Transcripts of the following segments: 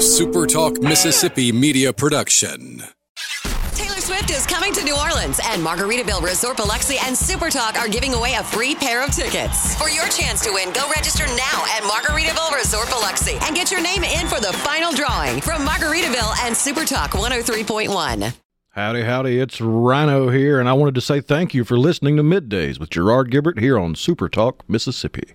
a SuperTalk Mississippi media production. Taylor Swift is coming to New Orleans, and Margaritaville Resort Biloxi and Supertalk are giving away a free pair of tickets. For your chance to win, go register now at Margaritaville Resort Biloxi and get your name in for the final drawing from Margaritaville and Supertalk 103.1. Howdy, howdy, it's Rhino here, and I wanted to say thank you for listening to Middays with Gerard Gibert here on Super Talk, Mississippi.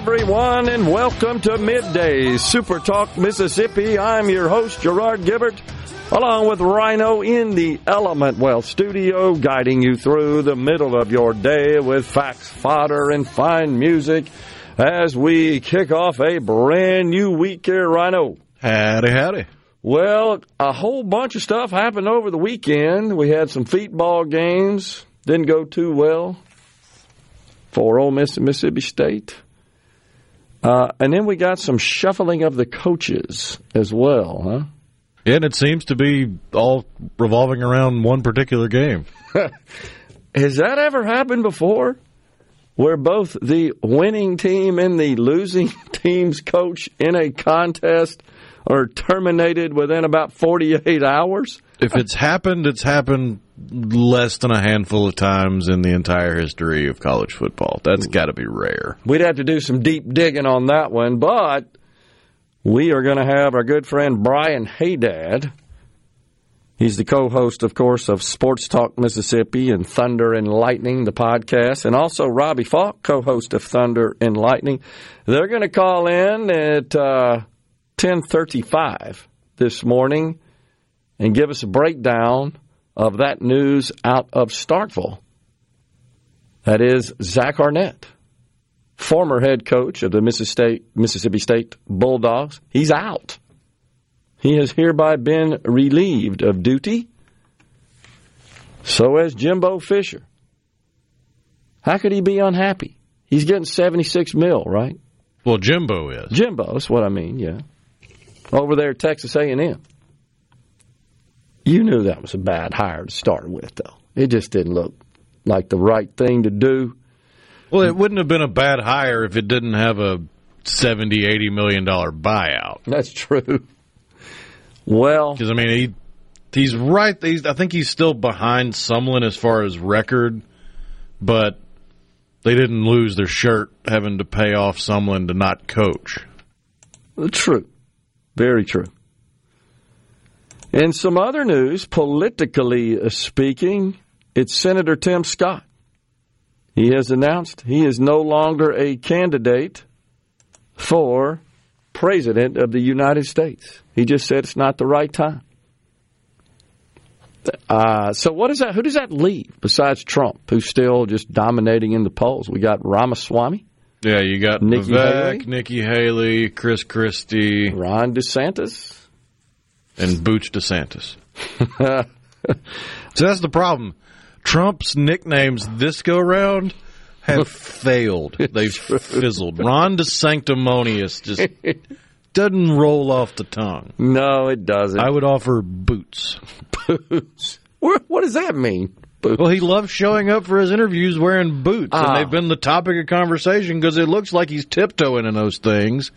Everyone, and welcome to Midday Super Talk, Mississippi. I'm your host, Gerard Gibert, along with Rhino in the Element Wealth studio, guiding you through the middle of your day with facts, fodder, and fine music as we kick off a brand new week here, Rhino. Howdy, howdy. Well, a whole bunch of stuff happened over the weekend. We had some feet ball games, didn't go too well for Ole Miss and Mississippi State. Uh, and then we got some shuffling of the coaches as well, huh? And it seems to be all revolving around one particular game. Has that ever happened before? Where both the winning team and the losing team's coach in a contest are terminated within about 48 hours? If it's happened, it's happened less than a handful of times in the entire history of college football. That's got to be rare. We'd have to do some deep digging on that one, but we are going to have our good friend Brian Haydad. He's the co-host, of course, of Sports Talk Mississippi and Thunder and Lightning, the podcast, and also Robbie Falk, co-host of Thunder and Lightning. They're going to call in at uh, ten thirty-five this morning and give us a breakdown of that news out of Starkville. That is Zach Arnett, former head coach of the Mississippi State Bulldogs. He's out. He has hereby been relieved of duty. So has Jimbo Fisher. How could he be unhappy? He's getting 76 mil, right? Well, Jimbo is. Jimbo, that's what I mean, yeah. Over there at Texas A&M. You knew that was a bad hire to start with, though. It just didn't look like the right thing to do. Well, it wouldn't have been a bad hire if it didn't have a 70, 80 million dollar buyout. That's true. Well, Because I mean, he he's right. He's, I think he's still behind Sumlin as far as record, but they didn't lose their shirt having to pay off Sumlin to not coach. true. Very true. In some other news, politically speaking, it's Senator Tim Scott. He has announced he is no longer a candidate for President of the United States. He just said it's not the right time. Uh, so what is that? Who does that leave besides Trump, who's still just dominating in the polls? We got Ramaswamy, Yeah, you got Nikki Vivek, Haley? Nikki Haley, Chris Christie, Ron DeSantis. and Booch DeSantis. so that's the problem. Trump's nicknames this go round have failed. They've fizzled. Ron DeSanctimonious just doesn't roll off the tongue. No, it doesn't. I would offer Boots. Boots. What, what does that mean? Well, he loves showing up for his interviews wearing boots, Ah. and they've been the topic of conversation because it looks like he's tiptoeing in those things,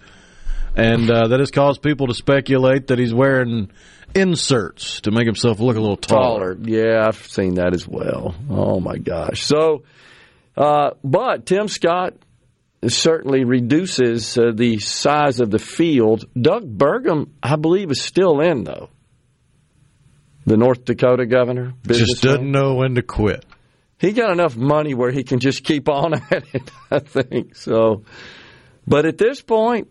and uh, that has caused people to speculate that he's wearing inserts to make himself look a little taller. taller. Yeah, I've seen that as well. Oh my gosh. So, uh, but Tim Scott certainly reduces uh, the size of the field. Doug Burgum, I believe, is still in though. The North Dakota governor, Just doesn't know when to quit. he got enough money where he can just keep on at it, I think. So, but at this point,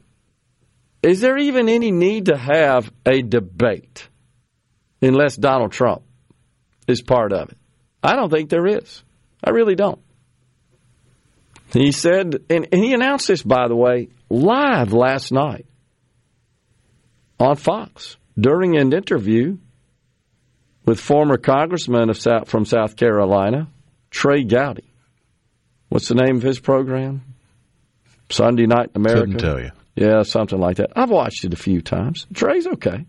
is there even any need to have a debate? unless Donald Trump is part of it. I don't think there is. I really don't. He said, and, and he announced this, by the way, live last night on Fox during an interview with former congressman of South, from South Carolina, Trey Gowdy. What's the name of his program? Sunday Night in America. Couldn't tell you. Yeah, something like that. I've watched it a few times. Trey's okay.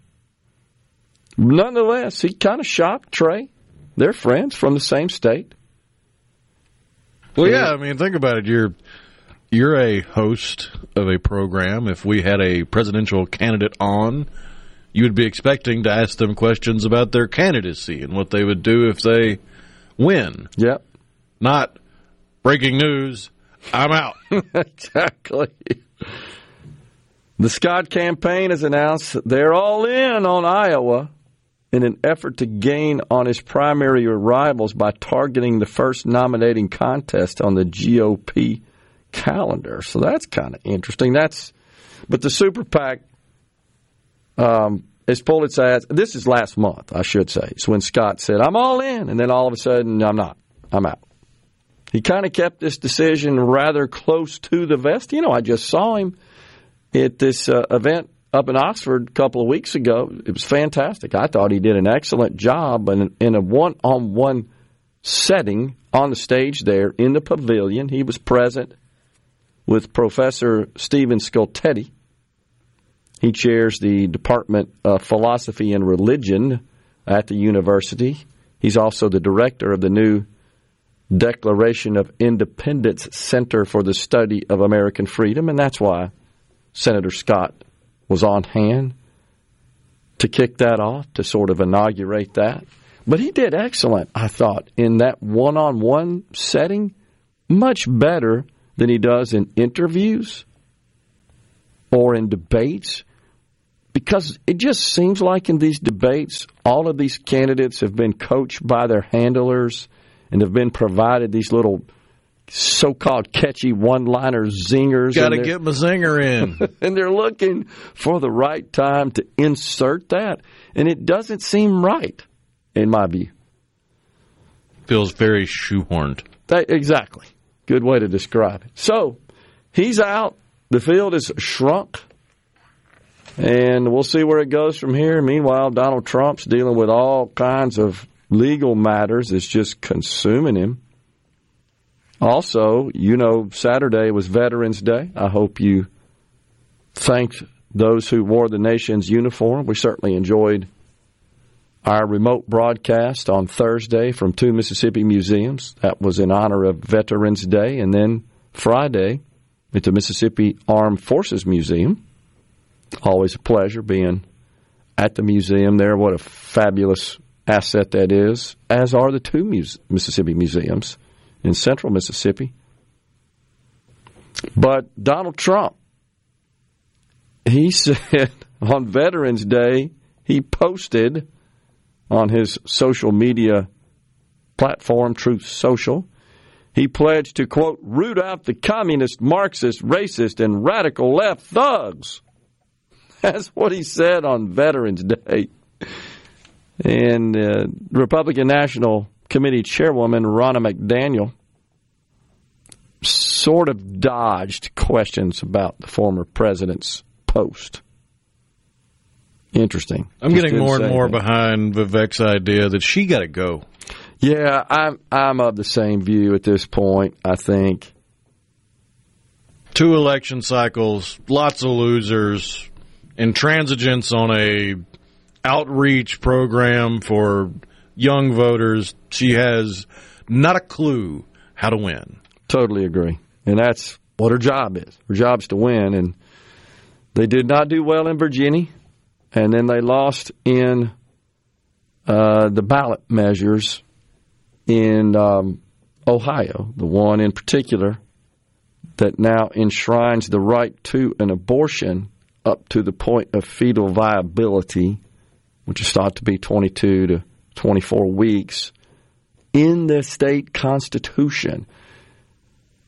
Nonetheless, he kind of shocked Trey. They're friends from the same state. Well, yeah, I mean, think about it. You're you're a host of a program. If we had a presidential candidate on, you would be expecting to ask them questions about their candidacy and what they would do if they win. Yep. Not breaking news. I'm out. exactly. The Scott campaign has announced they're all in on Iowa in an effort to gain on his primary rivals by targeting the first nominating contest on the GOP calendar. So that's kind of interesting. That's but the super PAC um, its ass. This is last month, I should say. It's when Scott said, "I'm all in," and then all of a sudden, I'm not. I'm out. He kind of kept this decision rather close to the vest. You know, I just saw him at this uh, event up in Oxford a couple of weeks ago. It was fantastic. I thought he did an excellent job in, in a one on one setting on the stage there in the pavilion. He was present with Professor Stephen Skultety. He chairs the Department of Philosophy and Religion at the university. He's also the director of the new Declaration of Independence Center for the Study of American Freedom, and that's why Senator Scott was on hand to kick that off, to sort of inaugurate that. But he did excellent, I thought, in that one on one setting, much better than he does in interviews or in debates. Because it just seems like in these debates, all of these candidates have been coached by their handlers and have been provided these little so-called catchy one-liner zingers. Got to get my zinger in. and they're looking for the right time to insert that, and it doesn't seem right, in my view. Feels very shoehorned. That, exactly. Good way to describe it. So he's out. The field is shrunk. And we'll see where it goes from here. Meanwhile, Donald Trump's dealing with all kinds of legal matters that's just consuming him. Also, you know, Saturday was Veterans Day. I hope you thanked those who wore the nation's uniform. We certainly enjoyed our remote broadcast on Thursday from two Mississippi museums. That was in honor of Veterans Day. And then Friday at the Mississippi Armed Forces Museum. Always a pleasure being at the museum there. What a fabulous asset that is, as are the two Muse- Mississippi museums in central Mississippi. But Donald Trump, he said on Veterans Day, he posted on his social media platform, Truth Social, he pledged to, quote, root out the communist, Marxist, racist, and radical left thugs. That's what he said on Veterans Day. And uh, Republican National Committee Chairwoman Ronna McDaniel sort of dodged questions about the former president's post. Interesting. I'm Just getting more and more anything. behind Vivek's idea that she got to go. Yeah, I'm I'm of the same view at this point. I think Two election cycles, lots of losers, intransigence on a outreach program for young voters. She has not a clue how to win. totally agree, and that's what her job is. Her job's to win, and they did not do well in Virginia, and then they lost in uh, the ballot measures in um, Ohio, the one in particular that now enshrines the right to an abortion up to the point of fetal viability, which is thought to be 22 to 24 weeks, in the state constitution.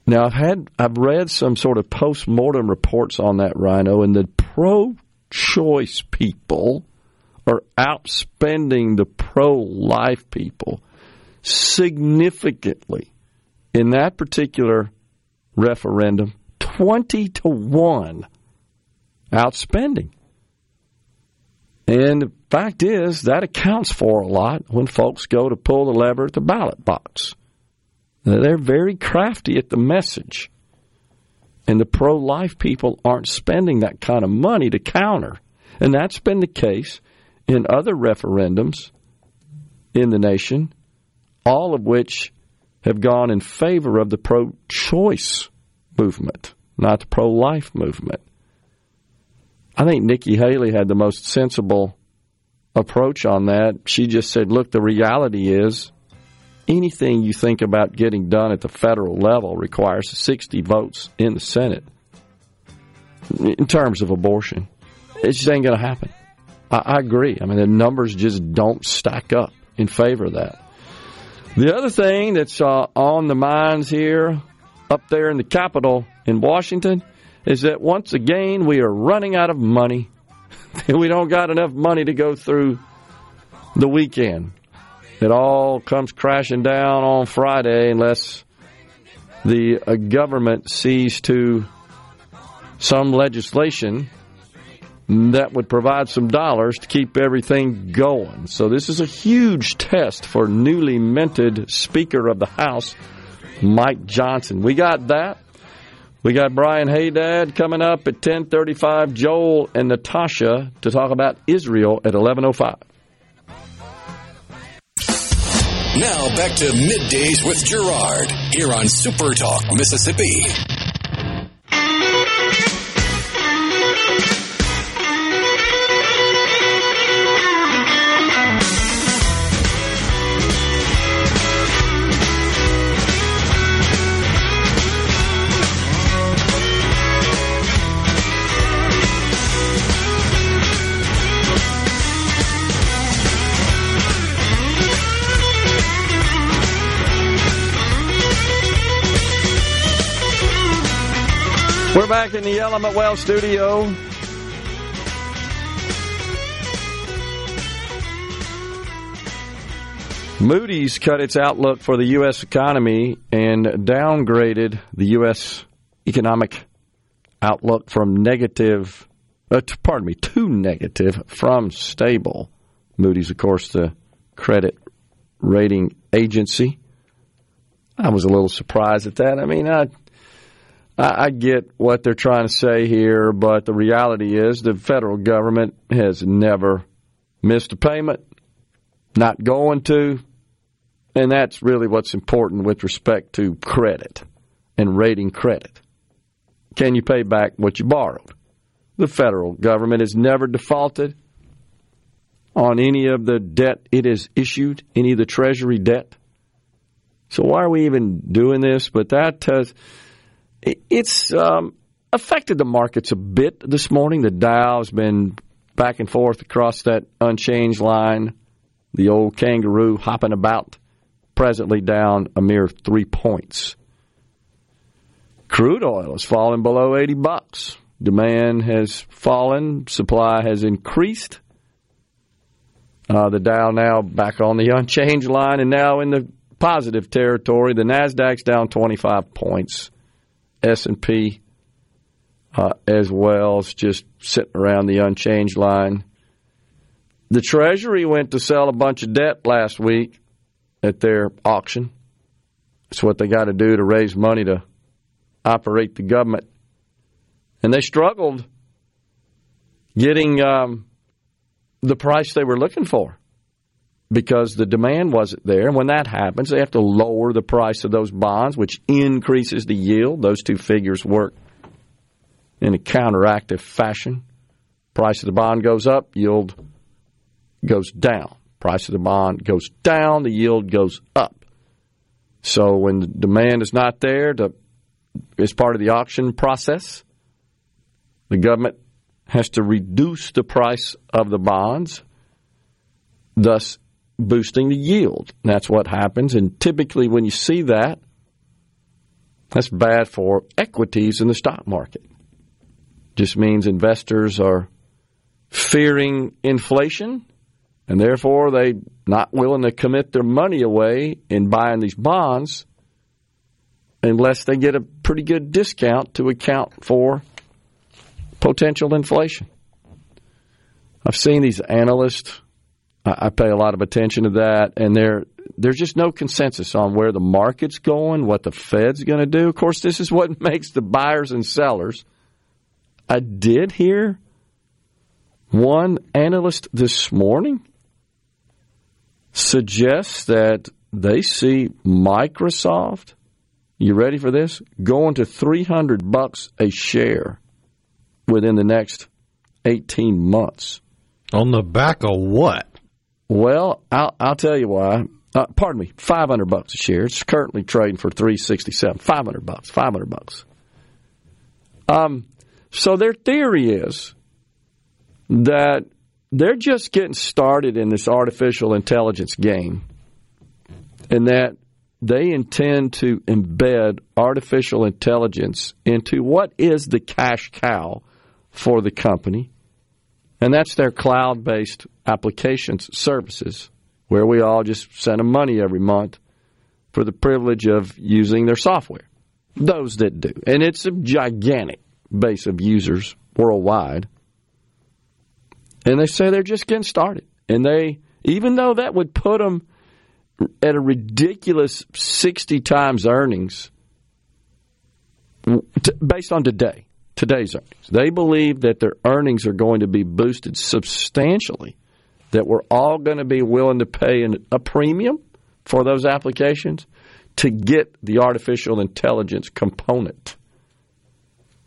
Now I've had I've read some sort of post mortem reports on that rhino, and the pro choice people are outspending the pro life people significantly in that particular referendum 20 to 1 outspending. And the fact is, that accounts for a lot when folks go to pull the lever at the ballot box. They're very crafty at the message. And the pro life people aren't spending that kind of money to counter. And that's been the case in other referendums in the nation, all of which have gone in favor of the pro choice movement, not the pro life movement. I think Nikki Haley had the most sensible approach on that. She just said, look, the reality is anything you think about getting done at the federal level requires 60 votes in the Senate in terms of abortion. It just ain't going to happen. I, I agree. I mean, the numbers just don't stack up in favor of that. The other thing that's uh, on the minds here, up there in the Capitol in Washington, is that once again we are running out of money. we don't got enough money to go through the weekend. It all comes crashing down on Friday unless the uh, government sees to some legislation that would provide some dollars to keep everything going. So this is a huge test for newly minted Speaker of the House, Mike Johnson. We got that. We got Brian Haydad coming up at 10:35. Joel and Natasha to talk about Israel at 11:05. Now back to middays with Gerard here on Super Talk Mississippi. We're back in the Element Wealth studio. Moody's cut its outlook for the U.S. economy and downgraded the U.S. economic outlook from negative, uh, t- pardon me, to negative from stable. Moody's, of course, the credit rating agency. I was a little surprised at that. I mean, I I, get what they're trying to say here, but the reality is the federal government has never missed a payment, not going to, and that's really what's important with respect to credit and rating credit. Can you pay back what you borrowed? The federal government has never defaulted on any of the debt it has issued, any of the Treasury debt. So why are we even doing this? But that has it's um, affected the markets a bit this morning. The Dow has been back and forth across that unchanged line. The old kangaroo hopping about, presently down a mere three points. Crude oil has fallen below 80 bucks. Demand has fallen, supply has increased. Uh, the Dow now back on the unchanged line and now in the positive territory. The Nasdaq's down 25 points. S&P uh, as well as just sitting around the unchanged line. The Treasury went to sell a bunch of debt last week at their auction. It's what they got to do to raise money to operate the government. And they struggled getting um, the price they were looking for because the demand wasn't there. And when that happens, they have to lower the price of those bonds, which increases the yield. Those two figures work in a counteractive fashion. Price of the bond goes up, yield goes down. Price of the bond goes down, the yield goes up. So when the demand is not there, to, as part of the auction process, the government has to reduce the price of the bonds, thus boosting the yield. And that's what happens. And typically, when you see that, that's bad for equities in the stock market. Just means investors are fearing inflation and therefore they're not willing to commit their money away in buying these bonds unless they get a pretty good discount to account for potential inflation. I've seen these analysts. I pay a lot of attention to that, and there there's just no consensus on where the market's going, what the Fed's going to do. Of course, this is what makes the buyers and sellers. I did hear one analyst this morning suggests that they see Microsoft, you ready for this? Going to 300 bucks a share within the next 18 months. On the back of what? Well, I'll, I'll tell you why. Uh, pardon me, 500 bucks a share. It's currently trading for 367. 500 bucks, 500 bucks. Um, so their theory is that they're just getting started in this artificial intelligence game and that they intend to embed artificial intelligence into what is the cash cow for the company, and that's their cloud based applications services, where we all just send them money every month for the privilege of using their software. Those that do. And it's a gigantic base of users worldwide. And they say they're just getting started. And they, even though that would put them at a ridiculous 60 times earnings based on today, today's earnings, they believe that their earnings are going to be boosted substantially, that we're all going to be willing to pay an, a premium for those applications to get the artificial intelligence component.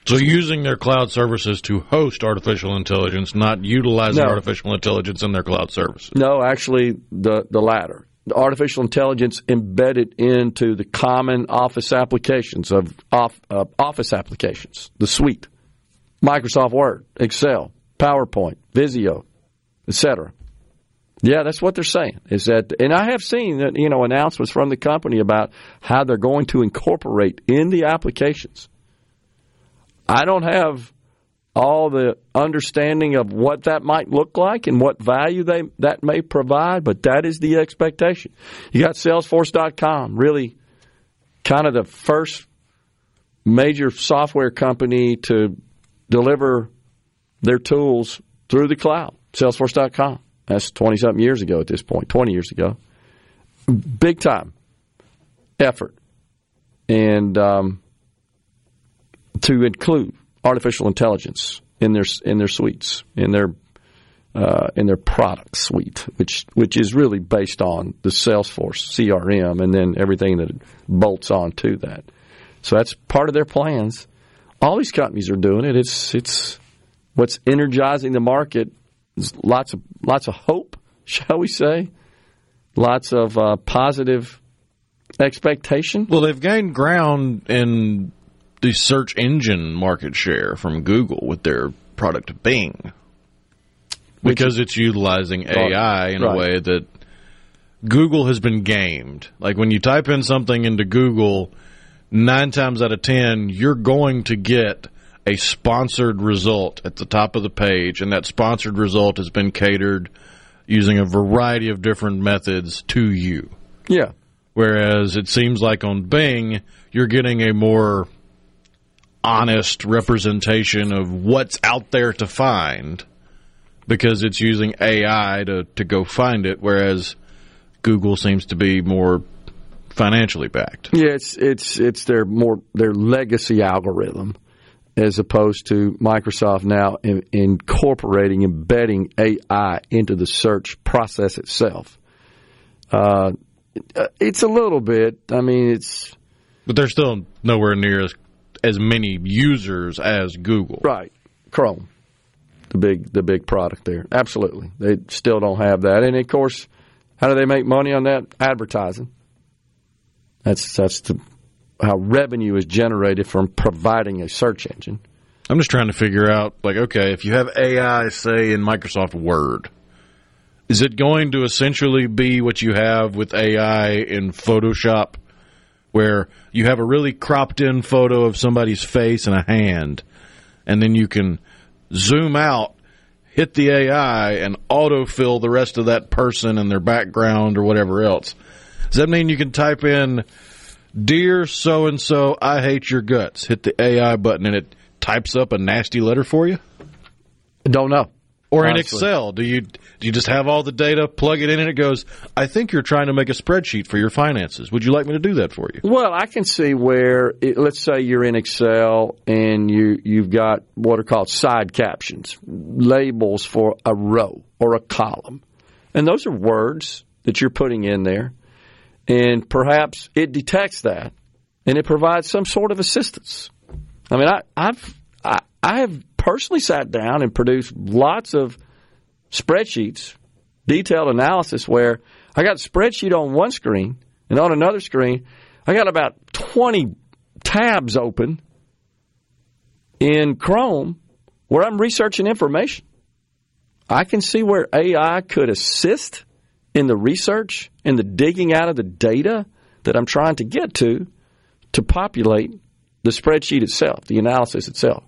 So using their cloud services to host artificial intelligence, not utilizing No. artificial intelligence in their cloud services. No, actually, the, the latter. Artificial intelligence embedded into the common office applications of off, office applications, the suite, Microsoft Word, Excel, PowerPoint, Visio, etc. Yeah, that's what they're saying. Is that, and I have seen that you know announcements from the company about how they're going to incorporate in the applications. I don't have all the understanding of what that might look like and what value they that may provide, but that is the expectation. You got Salesforce.com, really kind of the first major software company to deliver their tools through the cloud. Salesforce.com. That's 20 something years ago at this point, 20 years ago. Big time effort. And um, to include artificial intelligence in their in their suites, in their uh, in their product suite, which which is really based on the Salesforce CRM and then everything that bolts on to that. So that's part of their plans. All these companies are doing it. It's it's what's energizing the market. There's lots of lots of hope, shall we say? Lots of uh, positive expectation. Well, they've gained ground in the search engine market share from Google with their product Bing. Because it's utilizing AI in Right. a way that Google has been gamed. Like when you type in something into Google, nine times out of ten, you're going to get a sponsored result at the top of the page, and that sponsored result has been catered using a variety of different methods to you. Yeah. Whereas it seems like on Bing, you're getting a more honest representation of what's out there to find because it's using AI to, to go find it, whereas Google seems to be more financially backed. Yeah, it's it's it's their more their legacy algorithm as opposed to Microsoft now in, incorporating embedding AI into the search process itself. Uh, it's a little bit. I mean, it's But they're still nowhere near as, as many users as Google. right. Chrome, the big the big product there. Absolutely, they still don't have that. And of course, how do they make money on that? Advertising. That's that's the, how revenue is generated from providing a search engine. I'm just trying to figure out, like, okay, if you have AI, say, in Microsoft Word, is it going to essentially be what you have with AI in Photoshop, where you have a really cropped in photo of somebody's face and a hand, and then you can zoom out, hit the AI, and autofill the rest of that person and their background or whatever else. Does that mean you can type in, Dear so and so, I hate your guts? Hit the AI button and it types up a nasty letter for you? Don't know. Or in Excel, do you do you just have all the data, plug it in, and it goes? I think you're trying to make a spreadsheet for your finances. Would you like me to do that for you? Well, I can see where, it, let's say you're in Excel and you you've got what are called side captions, labels for a row or a column, and those are words that you're putting in there, and perhaps it detects that and it provides some sort of assistance. I mean, I, I've I, I have personally sat down and produced lots of spreadsheets, detailed analysis where I got a spreadsheet on one screen and on another screen I got about 20 tabs open in Chrome where I'm researching information. I can see where AI could assist in the research and the digging out of the data that I'm trying to get to to populate the spreadsheet itself, the analysis itself.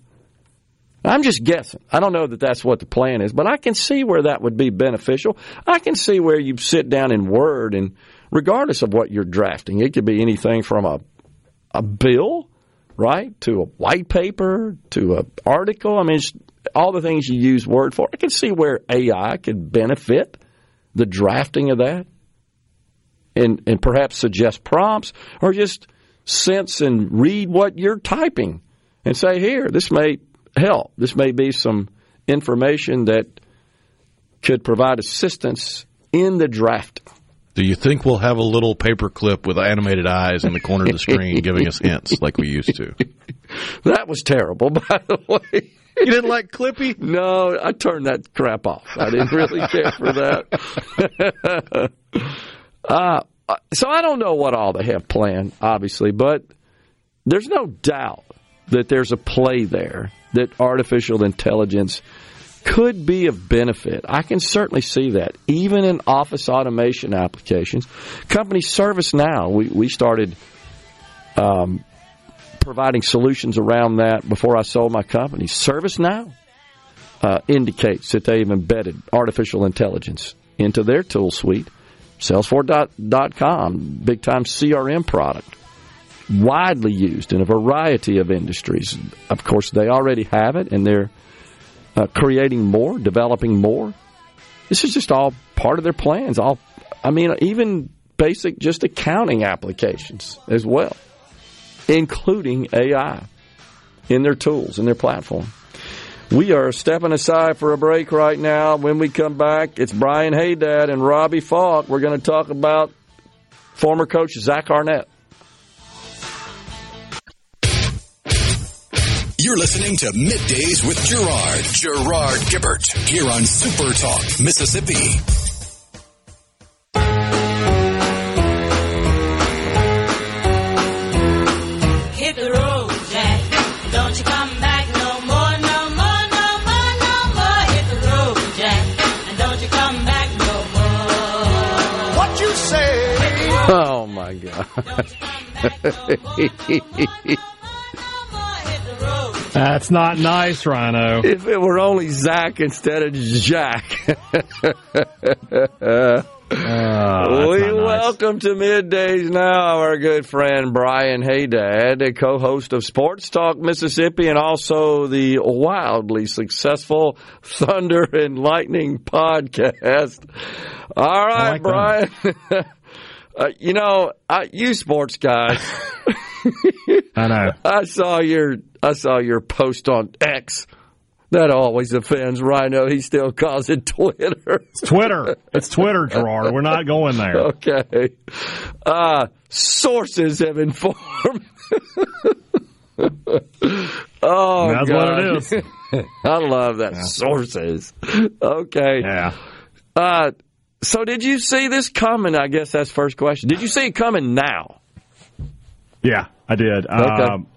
I'm just guessing. I don't know that that's what the plan is, but I can see where that would be beneficial. I can see where you sit down in Word and regardless of what you're drafting, it could be anything from a a bill, right, to a white paper, to an article. I mean, all the things you use Word for. I can see where AI could benefit the drafting of that, and and perhaps suggest prompts or just sense and read what you're typing and say, here, this may help. This may be some information that could provide assistance in the draft. Do you think we'll have a little paper clip with animated eyes in the corner of the screen giving us hints like we used to? That was terrible, by the way. You didn't like Clippy? No, I turned that crap off. I didn't really care for that. uh, so I don't know what all they have planned, obviously, but there's no doubt that there's a play there that artificial intelligence could be of benefit. I can certainly see that, even in office automation applications. Company ServiceNow, we, we started um, providing solutions around that before I sold my company. ServiceNow uh, indicates that they've embedded artificial intelligence into their tool suite. Salesforce.com, big time CRM product, widely used in a variety of industries. Of course, they already have it and they're uh, creating more, developing more. This is just all part of their plans. All, I mean, even basic just accounting applications as well, including AI in their tools, in their platform. We are stepping aside for a break right now. When we come back, it's Brian Haydad and Robbie Falk. We're going to talk about former coach Zach Arnett. You're listening to Middays with Gerard. Gerard Gibert. Here on Super Talk, Mississippi. Hit the road, Jack. Don't you come back no more, no more, no more, no more. Hit the road, Jack. And don't you come back no more. What you say? Oh, my God. That's not nice, Rhino. if it were only Zach instead of Jack. Uh, we nice. welcome to middays now our good friend Brian Haydad, a co-host of Sports Talk Mississippi, and also the wildly successful Thunder and Lightning podcast. All right, like Brian. uh, you know, I, you sports guys. I know. I saw your I saw your post on X. That always offends Rhino. He still calls it Twitter. It's Twitter. It's Twitter, Gerard. We're not going there. Okay. Uh, sources have informed. oh, That's God. what it is. I love that. Sources. Okay. Yeah. Uh, so did you see this coming? I guess that's first question. Did you see it coming now? Yeah, I did. Um,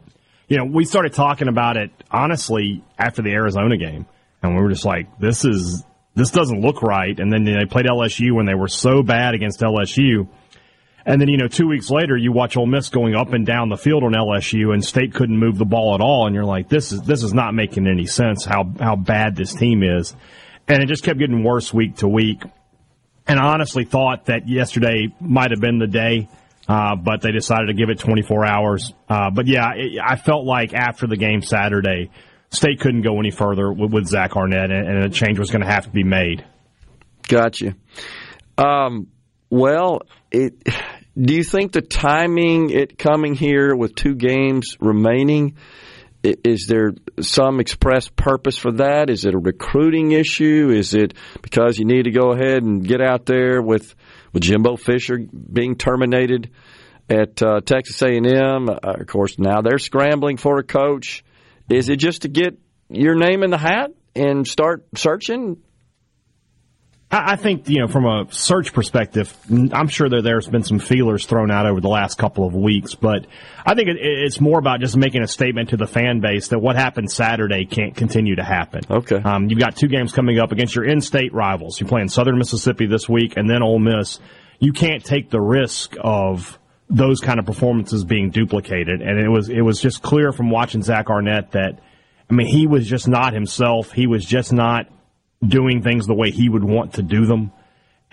you know, we started talking about it honestly after the Arizona game, and we were just like, "This is this doesn't look right." And then they played LSU when they were so bad against LSU, and then you know, two weeks later, you watch Ole Miss going up and down the field on LSU, and State couldn't move the ball at all, and you're like, "This is this is not making any sense. How how bad this team is." and it just kept getting worse week to week. And I honestly thought that yesterday might have been the day, uh, but they decided to give it 24 hours. Uh, but yeah, it, I felt like after the game Saturday, State couldn't go any further with, with Zach Arnett, and, and a change was going to have to be made. Gotcha. Um, well, it. Do you think the timing it coming here with two games remaining? Is there some express purpose for that? Is it a recruiting issue? Is it because you need to go ahead and get out there with with Jimbo Fisher being terminated at uh, Texas A&M? Uh, of course, now they're scrambling for a coach. Is it just to get your name in the hat and start searching? I think, you know, from a search perspective, I'm sure that there's been some feelers thrown out over the last couple of weeks, but I think it's more about just making a statement to the fan base that what happened Saturday can't continue to happen. Okay. Um, you've got two games coming up against your in-state rivals. You're playing Southern Mississippi this week and then Ole Miss. You can't take the risk of those kind of performances being duplicated. And it was, it was just clear from watching Zach Arnett that, I mean, he was just not himself. He was just not doing things the way he would want to do them.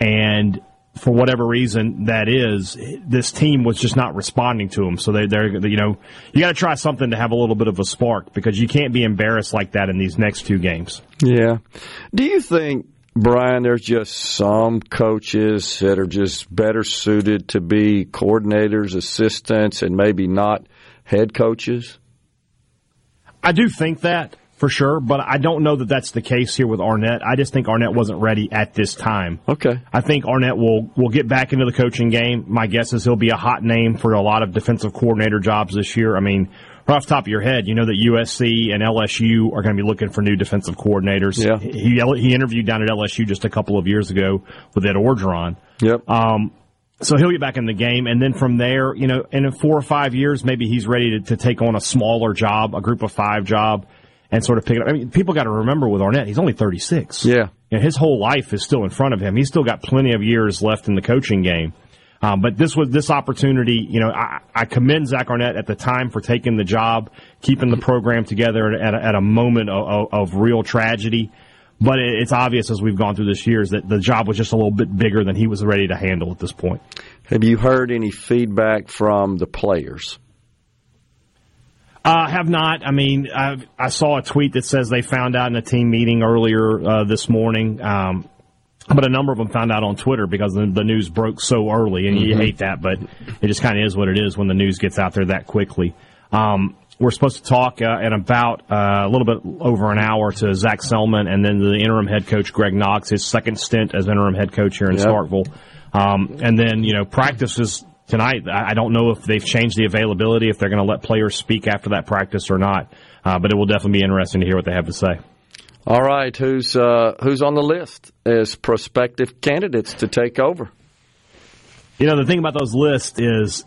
And for whatever reason that is, this team was just not responding to him. So they, they're, you know, you got to try something to have a little bit of a spark because you can't be embarrassed like that in these next two games. Yeah. Do you think, Brian, there's just some coaches that are just better suited to be coordinators, assistants, and maybe not head coaches? I do think that for sure, but I don't know that that's the case here with Arnett. I just think Arnett wasn't ready at this time. Okay. I think Arnett will will get back into the coaching game. My guess is he'll be a hot name for a lot of defensive coordinator jobs this year. I mean, right off the top of your head, you know that USC and LSU are going to be looking for new defensive coordinators. Yeah. He he interviewed down at LSU just a couple of years ago with Ed Orgeron. Yep. Um, so he'll get back in the game, and then from there, you know, in four or five years, maybe he's ready to, to take on a smaller job, a group of five job and sort of pick it up. I mean, people got to remember with Arnett, he's only 36. Yeah. And his whole life is still in front of him. He's still got plenty of years left in the coaching game. Um, but this was this opportunity. You know, I, I, commend Zach Arnett at the time for taking the job, keeping the program together at a, at a moment of, of, of, real tragedy. But it's obvious as we've gone through this year is that the job was just a little bit bigger than he was ready to handle at this point. Have you heard any feedback from the players? Uh, have not. I mean, I, I saw a tweet that says they found out in a team meeting earlier uh, this morning. Um, but a number of them found out on Twitter because the, the news broke so early, and mm-hmm. you hate that, but it just kind of is what it is when the news gets out there that quickly. Um, we're supposed to talk uh, in about uh, a little bit over an hour to Zac Selmon and then the interim head coach Greg Knox, his second stint as interim head coach here in yep. Starkville. Um, and then you know practices tonight. I don't know if they've changed the availability, if they're going to let players speak after that practice or not. Uh, but it will definitely be interesting to hear what they have to say. All right, who's uh, who's on the list as prospective candidates to take over? You know, the thing about those lists is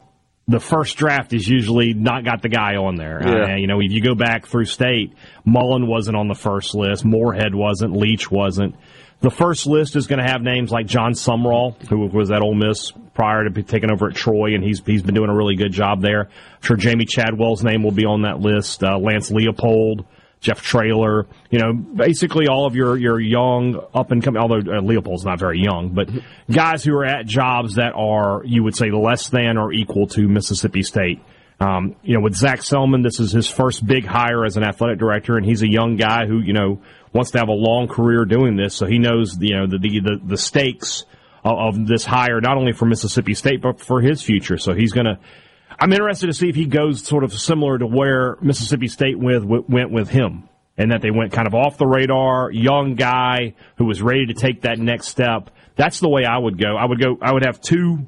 the first draft is usually not got the guy on there. Yeah. Uh, you know, if you go back through state, Mullen wasn't on the first list, Moorhead wasn't, Leach wasn't. The first list is going to have names like Jon Sumrall, who was at Ole Miss prior to taking over at Troy, and he's he's been doing a really good job there. I'm sure Jamey Chadwell's name will be on that list. Uh, Lance Leipold, Jeff Traylor, you know, basically all of your your young up and coming. Although uh, Leipold's not very young, but guys who are at jobs that are you would say less than or equal to Mississippi State. Um, you know, with Zac Selmon, this is his first big hire as an athletic director, and he's a young guy who you know wants to have a long career doing this, so he knows you know the the the, stakes of, of this hire not only for Mississippi State but for his future. So he's going to. I'm interested to see if he goes sort of similar to where Mississippi State with, went with him, and that they went kind of off the radar, young guy who was ready to take that next step. That's the way I would go. I would go. I would have two.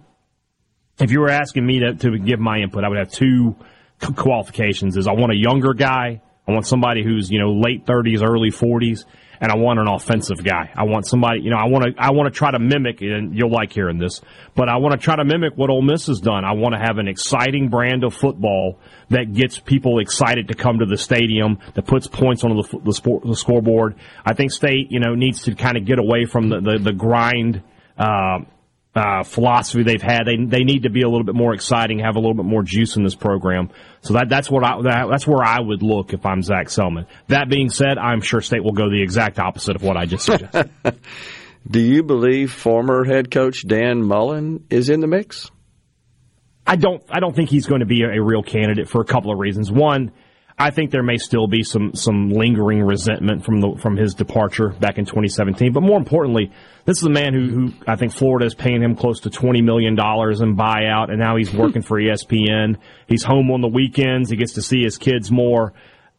If you were asking me to, to give my input, I would have two qualifications. Is I want a younger guy I want somebody who's, you know, late 30s, early 40s, and I want an offensive guy. I want somebody, you know, I want to, I want to try to mimic, and you'll like hearing this, but I want to try to mimic what Ole Miss has done. I want to have an exciting brand of football that gets people excited to come to the stadium, that puts points on the, the, sport, the scoreboard. I think State, you know, needs to kind of get away from the, the, the grind, uh, uh, philosophy they've had. They they need to be a little bit more exciting, have a little bit more juice in this program. So that that's what I that, that's where I would look if I'm Zac Selmon. That being said, I'm sure State will go the exact opposite of what I just suggested. Do you believe former head coach Dan Mullen is in the mix? I don't I don't think he's going to be a, a real candidate for a couple of reasons. One. I think there may still be some some lingering resentment from the from his departure back in 2017. But more importantly, this is a man who, who I think Florida is paying him close to 20 million dollars in buyout, and now he's working for ESPN. He's home on the weekends. He gets to see his kids more.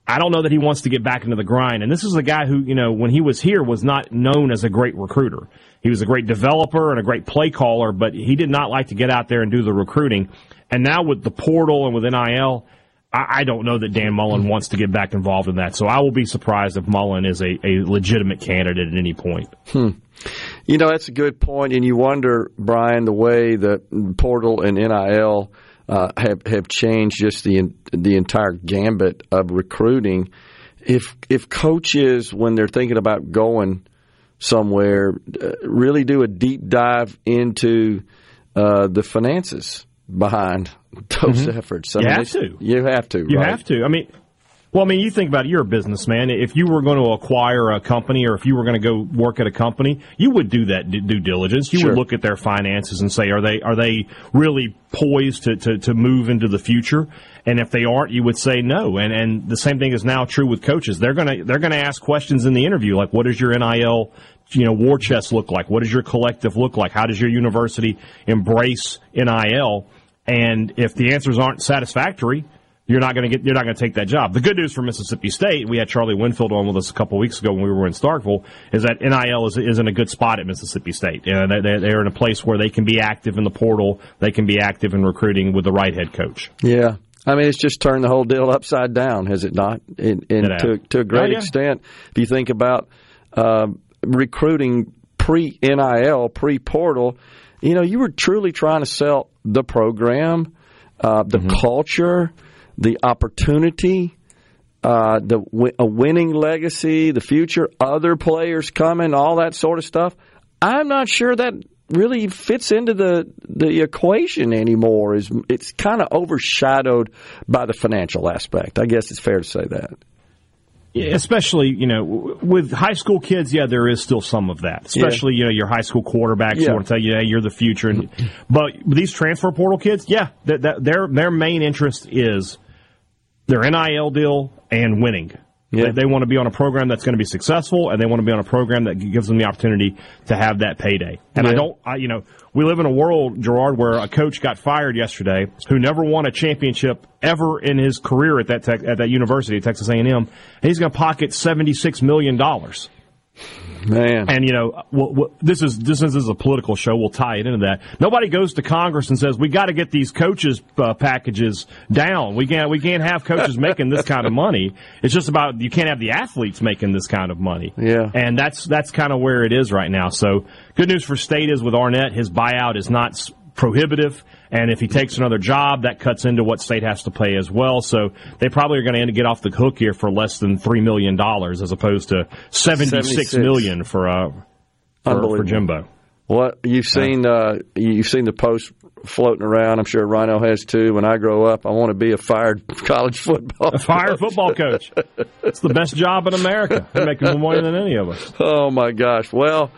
I don't know that he wants to get back into the grind. And this is a guy who, you know, when he was here was not known as a great recruiter. He was a great developer and a great play caller, but he did not like to get out there and do the recruiting. And now with the portal and with NIL, I, don't know that Dan Mullen wants to get back involved in that. So I will be surprised if Mullen is a, a legitimate candidate at any point. Hmm. You know, that's a good point, and you wonder, Brian, the way the portal and NIL uh, have have changed just the the entire gambit of recruiting. If if coaches, when they're thinking about going somewhere, uh, really do a deep dive into uh, the finances behind those mm-hmm. efforts. I you mean, have to. You have to. You right? have to. I mean, well, I mean, you think about it, you're a businessman. If you were going to acquire a company or if you were going to go work at a company, you would do that due diligence. You sure. would look at their finances and say, are they are they really poised to, to, to move into the future? And if they aren't, you would say no. And and the same thing is now true with coaches. They're gonna they're gonna ask questions in the interview like, what does your NIL you know war chest look like? What does your collective look like? How does your university embrace NIL? And if the answers aren't satisfactory, you're not going to get you're not going to take that job. The good news for Mississippi State, we had Charlie Winfield on with us a couple weeks ago when we were in Starkville, is that NIL is, is in a good spot at Mississippi State. You know, they're, they're in a place where they can be active in the portal, they can be active in recruiting with the right head coach. Yeah, I mean, it's just turned the whole deal upside down, has it not? In, in it to, to, a great oh, yeah. extent, if you think about uh, recruiting pre NIL, pre portal, you know, you were truly trying to sell the program, uh, the mm-hmm. culture, the opportunity, uh, the a winning legacy, the future, other players coming, all that sort of stuff. I'm not sure that really fits into the the equation anymore. Is it's kind of overshadowed by the financial aspect. I guess it's fair to say that especially you know with high school kids yeah there is still some of that especially yeah. you know your high school quarterbacks yeah. who want to tell you hey you're the future and but these transfer portal kids yeah that, that, their their main interest is their NIL deal and winning yeah. They, they, want to be on a program that's going to be successful, and they want to be on a program that gives them the opportunity to have that payday. And yeah. I don't, I, you know, we live in a world, Gerard, where a coach got fired yesterday who never won a championship ever in his career at that tech, at that university, Texas A&M. And he's going to pocket seventy six million dollars. Man. And you know, well, well, this is this is a political show. We'll tie it into that. Nobody goes to Congress and says we got to get these coaches uh, packages down. We can't we can't have coaches making this kind of money. It's just about you can't have the athletes making this kind of money. Yeah. And that's that's kind of where it is right now. So good news for State is with Arnett, his buyout is not prohibitive. And if he takes another job, that cuts into what state has to pay as well. So they probably are going to end up get off the hook here for less than three million dollars, as opposed to seventy-six 76. for uh, for, for Jimbo. What you've seen? Uh, you've seen the post floating around. I'm sure Rhino has too. When I grow up, I want to be a fired college football. A fired football coach. It's the best job in America. They're making more money than any of us. Oh my gosh! Well.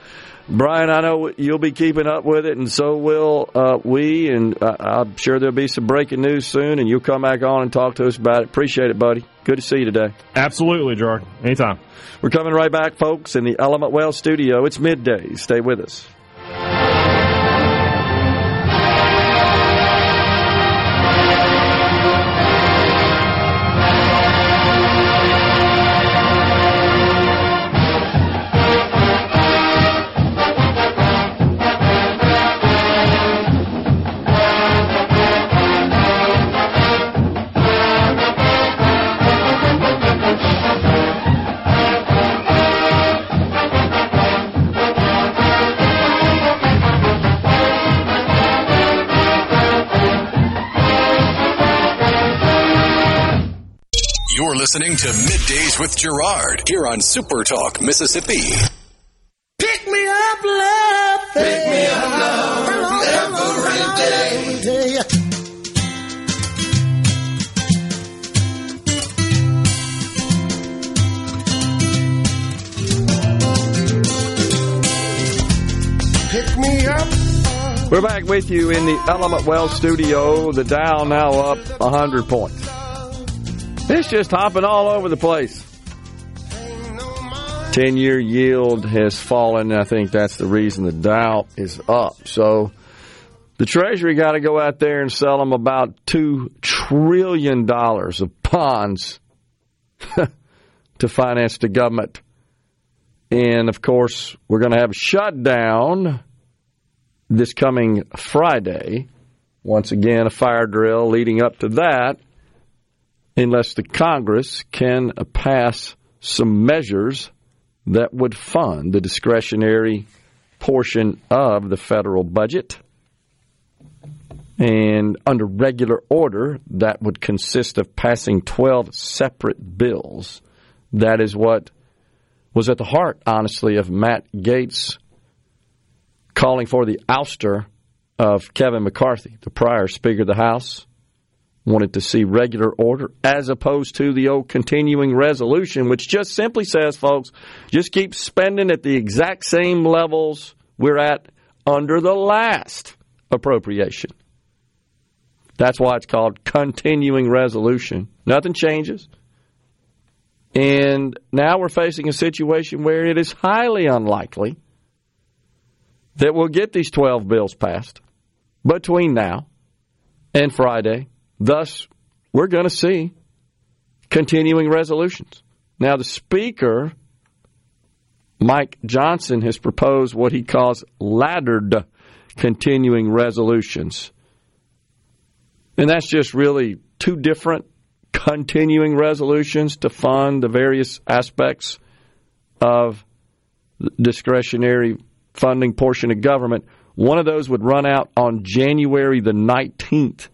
Brian, I know you'll be keeping up with it, and so will uh, we. And I'm sure there'll be some breaking news soon, and you'll come back on and talk to us about it. Appreciate it, buddy. Good to see you today. Absolutely, Gerard. Anytime. We're coming right back, folks, in the Element Wealth studio. It's midday. Stay with us. listening to Middays with Gerard here on Super Talk, Mississippi. Pick me up, love. Pick me up, love. Every day. day. Pick me up. We're back with you in the Element Wealth studio. The Dow now up 100 points. It's just hopping all over the place. 10 year yield has fallen. I think that's the reason the Dow is up. So the Treasury got to go out there and sell them about $2 trillion of bonds to finance the government. And of course, we're going to have a shutdown this coming Friday. Once again, a fire drill leading up to that, unless the Congress can uh, pass some measures that would fund the discretionary portion of the federal budget. And under regular order, that would consist of passing 12 separate bills. That is what was at the heart, honestly, of Matt Gaetz calling for the ouster of Kevin McCarthy, the prior Speaker of the House. Wanted to see regular order as opposed to the old continuing resolution, which just simply says, folks, just keep spending at the exact same levels we're at under the last appropriation. That's why it's called continuing resolution. Nothing changes. And now we're facing a situation where it is highly unlikely that we'll get these 12 bills passed between now and Friday. Thus, we're going to see continuing resolutions. Now, the Speaker, Mike Johnson, has proposed what he calls laddered continuing resolutions. And that's just really two different continuing resolutions to fund the various aspects of discretionary funding portion of government. One of those would run out on January the 19th,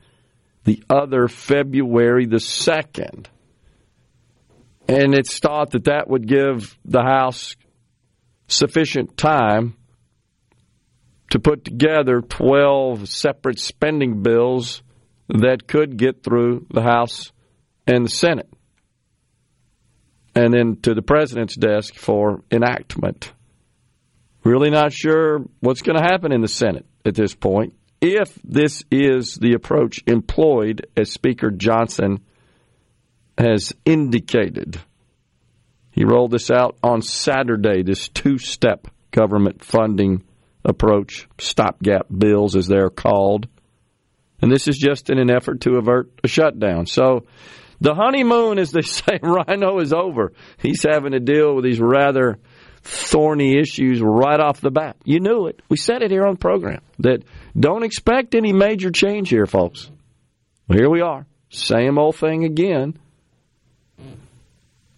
the other February the 2nd. And it's thought that that would give the House sufficient time to put together 12 separate spending bills that could get through the House and the Senate and then to the president's desk for enactment. Really not sure what's going to happen in the Senate at this point if this is the approach employed as Speaker Johnson has indicated. He rolled this out on Saturday, this two step government funding approach, stopgap bills as they're called. And this is just in an effort to avert a shutdown. So the honeymoon, as they say, Rhino is over. He's having to deal with these rather thorny issues right off the bat. You knew it. We said it here on the program that don't expect any major change here, folks. Well, here we are. Same old thing again.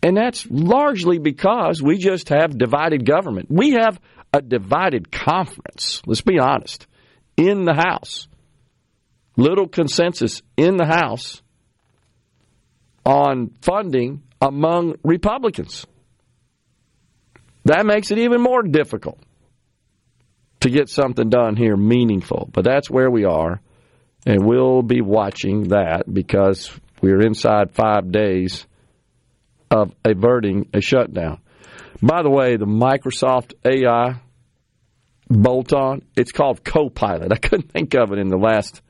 And that's largely because we just have divided government. We have a divided conference, let's be honest, in the House. Little consensus in the House on funding among Republicans. That makes it even more difficult to get something done here meaningful. But that's where we are, and we'll be watching that because we're inside five days of averting a shutdown. By the way, the Microsoft AI bolt on, it's called Copilot. I couldn't think of it in the last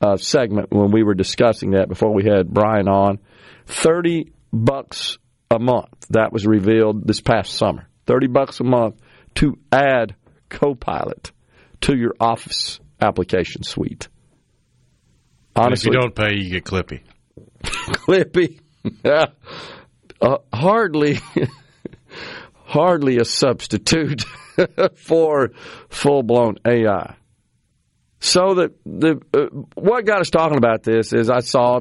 uh, segment when we were discussing that before we had Brian on. 30 bucks a month. That was revealed this past summer. 30 bucks a month to add Copilot to your Office application suite. Honestly, if you don't pay, you get Clippy. Clippy. uh, hardly hardly a substitute for full-blown AI. So the the uh, what got us talking about this is I saw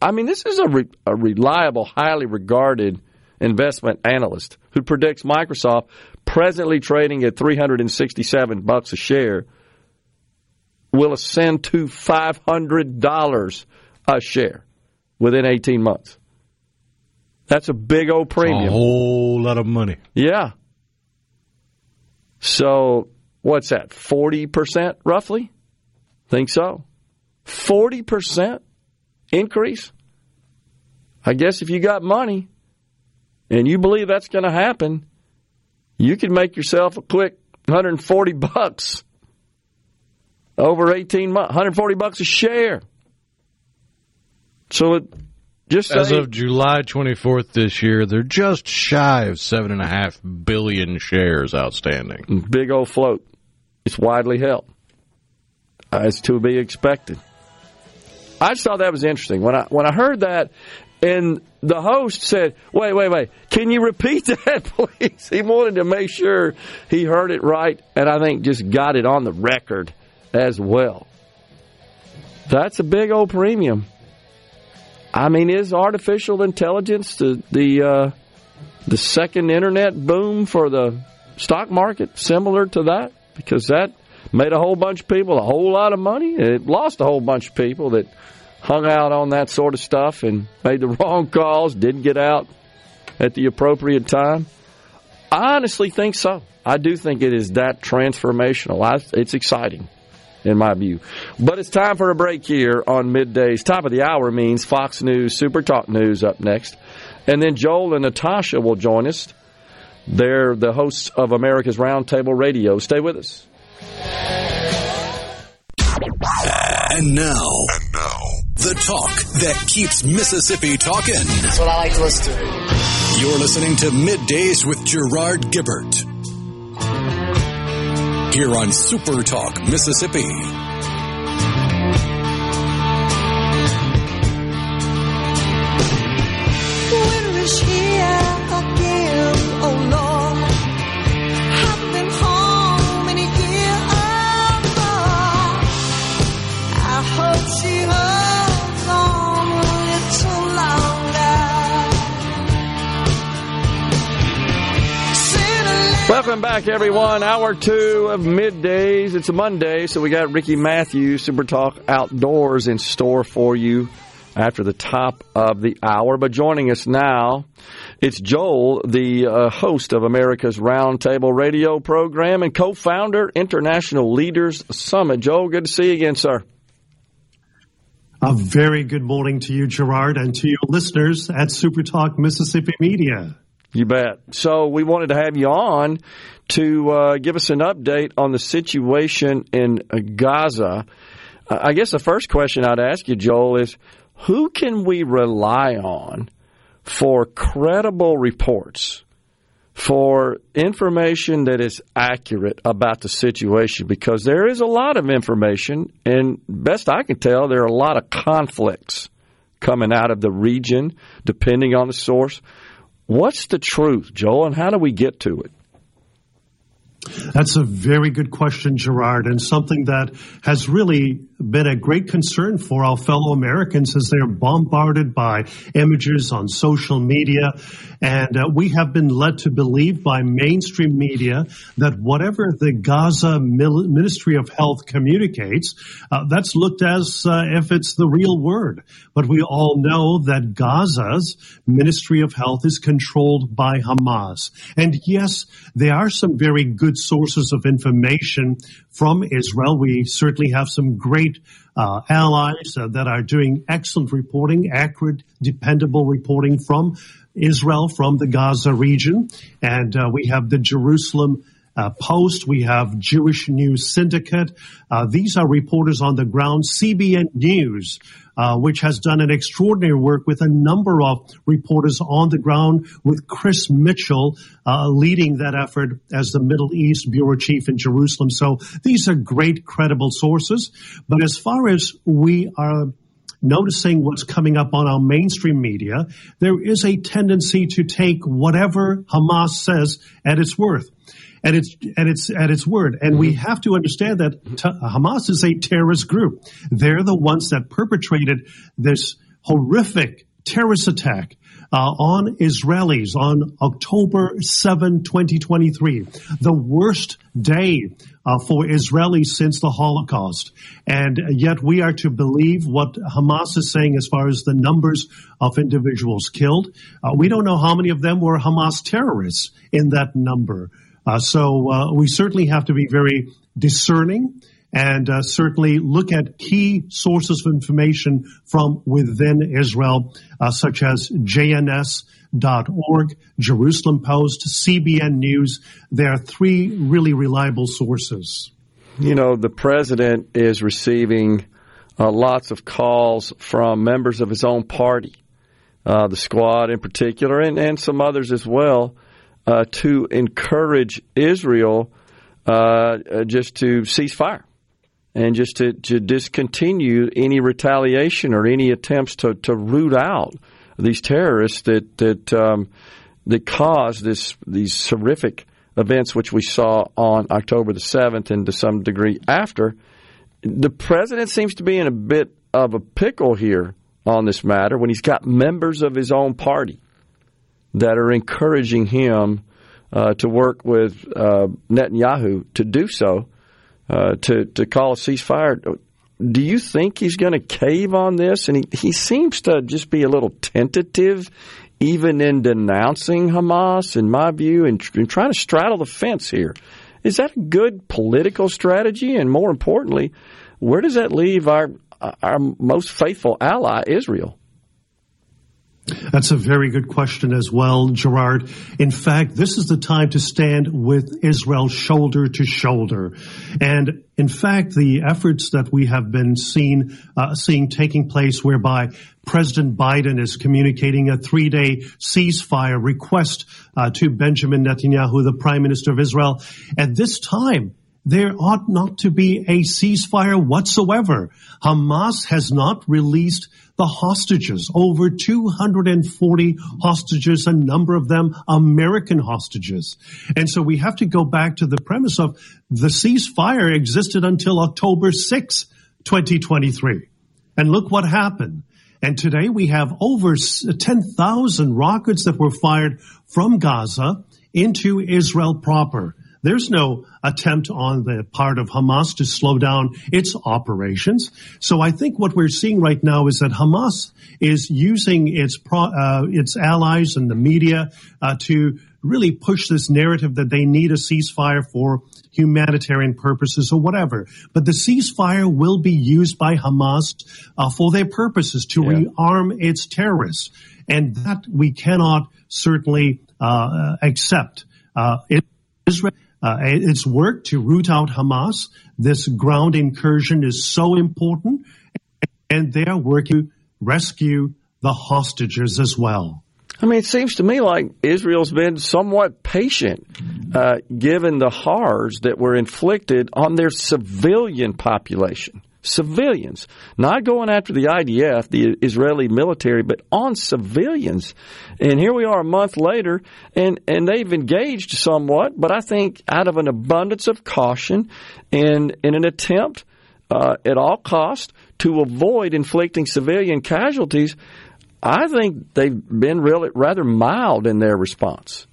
I mean, this is a, re- a reliable, highly regarded investment analyst who predicts Microsoft, presently trading at 367 bucks a share, will ascend to $500 a share within 18 months. That's a big old premium. A whole lot of money. Yeah. So, what's that? 40% roughly? Think so. 40%? increase? I guess if you got money and you believe that's going to happen, you can make yourself a quick 140 bucks over 18 months, 140 bucks a share. So it just As say- of July 24th this year, they're just shy of seven and a half billion shares outstanding. big old float. It's widely held. Uh, As to be expected. I just thought that was interesting when I when I heard that, and the host said, "Wait, wait, wait! Can you repeat that, please?" He wanted to make sure he heard it right, and I think just got it on the record as well. That's a big old premium. I mean, is artificial intelligence the the uh, the second internet boom for the stock market similar to that? Because that made a whole bunch of people a whole lot of money. It lost a whole bunch of people that hung out on that sort of stuff and made the wrong calls, didn't get out at the appropriate time. I honestly think so. I do think it is that transformational. I, it's exciting in my view. But it's time for a break here on middays. Top of the hour means Fox News Super Talk News up next. And then Joel and Natasha will join us. They're the hosts of America's Roundtable Radio. Stay with us. And now, and now, the talk that keeps Mississippi talking. That's what I like to listen to. You're listening to Middays with Gerard Gibert. Here on Super Talk, Mississippi. Welcome back, everyone. Hour two of middays. It's a Monday, so we got Ricky Matthews, Super Talk Outdoors, in store for you after the top of the hour. But joining us now, it's Joel, the uh, host of America's Roundtable Radio program and co-founder International Leaders Summit. Joel, good to see you again, sir. A very good morning to you, Gerard, and to your listeners at Super Talk Mississippi Media. You bet. So we wanted to have you on to uh, give us an update on the situation in Gaza. Uh, I guess the first question I'd ask you, Joel, is who can we rely on for credible reports, for information that is accurate about the situation? Because there is a lot of information, and best I can tell, there are a lot of conflicts coming out of the region, depending on the source. What's the truth, Joel, and how do we get to it? That's a very good question, Gerard, and something that has really been a great concern for our fellow Americans as they're bombarded by images on social media. And uh, we have been led to believe by mainstream media that whatever the Gaza Mil- Ministry of Health communicates, uh, that's looked as uh, if it's the real word. But we all know that Gaza's Ministry of Health is controlled by Hamas. And yes, there are some very good sources of information from Israel. We certainly have some great uh, allies uh, that are doing excellent reporting, accurate, dependable reporting from Israel, from the Gaza region. And uh, we have the Jerusalem uh, Post. We have Jewish News Syndicate. Uh, these are reporters on the ground. CBN News, uh, which has done an extraordinary work with a number of reporters on the ground, with Chris Mitchell uh, leading that effort as the Middle East bureau chief in Jerusalem. So these are great, credible sources. But as far as we are noticing what's coming up on our mainstream media, there is a tendency to take whatever Hamas says at its worth. At its at its at its word, and we have to understand that t- Hamas is a terrorist group. They're the ones that perpetrated this horrific terrorist attack uh, on Israelis on October 7, 2023, the worst day uh, for Israelis since the Holocaust. And yet we are to believe what Hamas is saying as far as the numbers of individuals killed. Uh, we don't know how many of them were Hamas terrorists in that number. Uh, so uh, we certainly have to be very discerning and uh, certainly look at key sources of information from within Israel, uh, such as JNS.org, Jerusalem Post, CBN News. There are three really reliable sources. you know, the president is receiving uh, lots of calls from members of his own party, uh, the squad in particular, and, and some others as well, uh, to encourage Israel uh, uh, just to cease fire and just to, to discontinue any retaliation or any attempts to, to root out these terrorists that that um, that caused this these horrific events which we saw on October the seventh and to some degree after. The president seems to be in a bit of a pickle here on this matter when he's got members of his own party that are encouraging him uh, to work with uh, Netanyahu to do so, uh, to to call a ceasefire. Do you think he's going to cave on this? And he, he seems to just be a little tentative, even in denouncing Hamas, in my view, and, and trying to straddle the fence here. Is that a good political strategy? And more importantly, where does that leave our our most faithful ally, Israel? That's a very good question as well, Gerard. In fact, this is the time to stand with Israel shoulder to shoulder. And in fact, the efforts that we have been seen, uh, seeing taking place whereby President Biden is communicating a three day ceasefire request uh, to Benjamin Netanyahu, the prime minister of Israel. At this time, there ought not to be a ceasefire whatsoever. Hamas has not released the hostages, over 240 hostages, a number of them American hostages. And so we have to go back to the premise of the ceasefire existed until October 6, 2023. And look what happened. And today we have over 10,000 rockets that were fired from Gaza into Israel proper. There's no attempt on the part of Hamas to slow down its operations. So I think what we're seeing right now is that Hamas is using its pro, uh, its allies and the media uh, to really push this narrative that they need a ceasefire for humanitarian purposes or whatever. But the ceasefire will be used by Hamas uh, for their purposes to yeah. rearm its terrorists, and that we cannot certainly uh, accept. Uh, Israel uh, its work to root out Hamas. This ground incursion is so important, and they are working to rescue the hostages as well. I mean, it seems to me like Israel's been somewhat patient, uh, given the horrors that were inflicted on their civilian population civilians, not going after the IDF, the Israeli military, but on civilians. And here we are a month later, and, and they've engaged somewhat, but I think out of an abundance of caution and in an attempt uh, at all cost to avoid inflicting civilian casualties, I think they've been really rather mild in their response.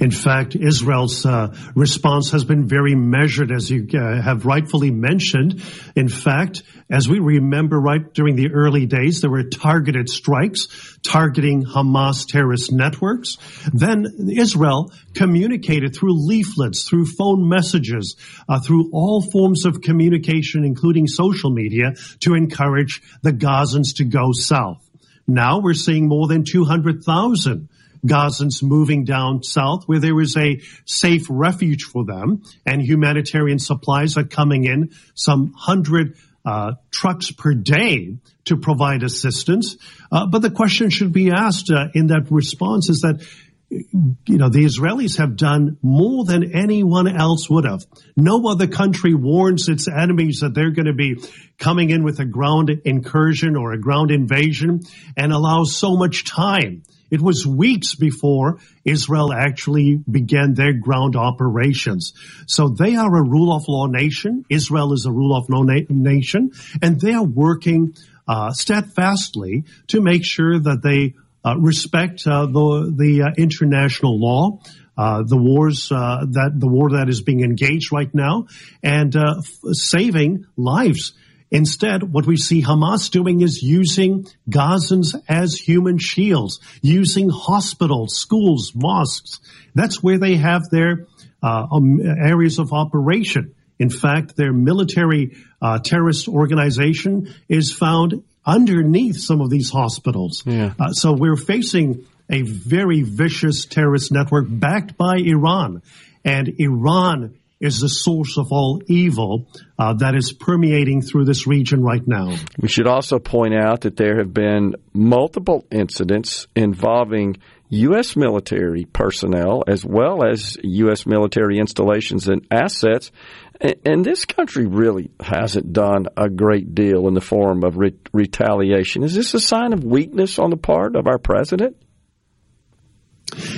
In fact, Israel's uh, response has been very measured, as you uh, have rightfully mentioned. In fact, as we remember right during the early days, there were targeted strikes targeting Hamas terrorist networks. Then Israel communicated through leaflets, through phone messages, uh, through all forms of communication, including social media, to encourage the Gazans to go south. Now we're seeing more than 200,000 Gazans moving down south where there is a safe refuge for them and humanitarian supplies are coming in some hundred uh, trucks per day to provide assistance. Uh, but the question should be asked uh, in that response is that you know, the Israelis have done more than anyone else would have. No other country warns its enemies that they're going to be coming in with a ground incursion or a ground invasion and allows so much time it was weeks before Israel actually began their ground operations. So they are a rule of law nation. Israel is a rule of law na- nation, and they are working uh, steadfastly to make sure that they uh, respect uh, the the uh, international law. Uh, the wars uh, that the war that is being engaged right now, and f- saving lives Instead, what we see Hamas doing is using Gazans as human shields, using hospitals, schools, mosques. That's where they have their uh, um, areas of operation. In fact, their military uh, terrorist organization is found underneath some of these hospitals. Yeah. Uh, so we're facing a very vicious terrorist network backed by Iran. And Iran is the source of all evil uh, that is permeating through this region right now. We should also point out that there have been multiple incidents involving U.S. military personnel as well as U.S. military installations and assets. And this country really hasn't done a great deal in the form of re- retaliation. Is this a sign of weakness on the part of our president?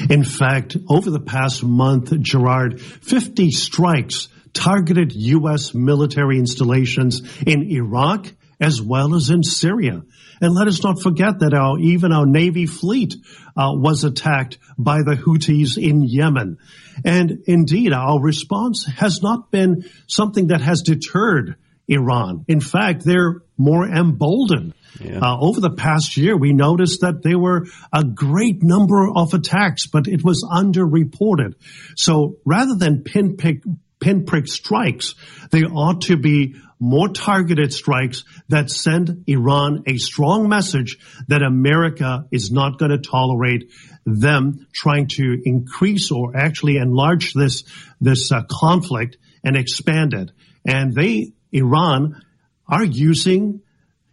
In fact, over the past month, Gerard, 50 strikes targeted U.S. military installations in Iraq as well as in Syria. And let us not forget that our, even our Navy fleet uh, was attacked by the Houthis in Yemen. And indeed, our response has not been something that has deterred Iran. In fact, they're more emboldened. Yeah. Uh, over the past year, we noticed that there were a great number of attacks, but it was underreported. So rather than pinprick, pinprick strikes, they ought to be more targeted strikes that send Iran a strong message that America is not going to tolerate them trying to increase or actually enlarge this this uh, conflict and expand it. And they, Iran, are using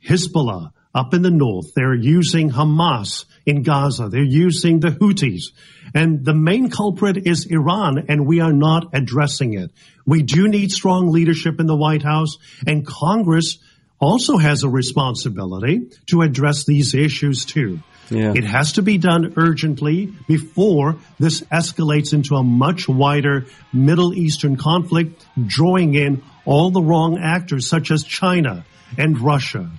Hezbollah up in the north. They're using Hamas in Gaza. They're using the Houthis. And the main culprit is Iran, and we are not addressing it. We do need strong leadership in the White House, and Congress also has a responsibility to address these issues too. Yeah. It has to be done urgently before this escalates into a much wider Middle Eastern conflict, drawing in all the wrong actors such as China and Russia.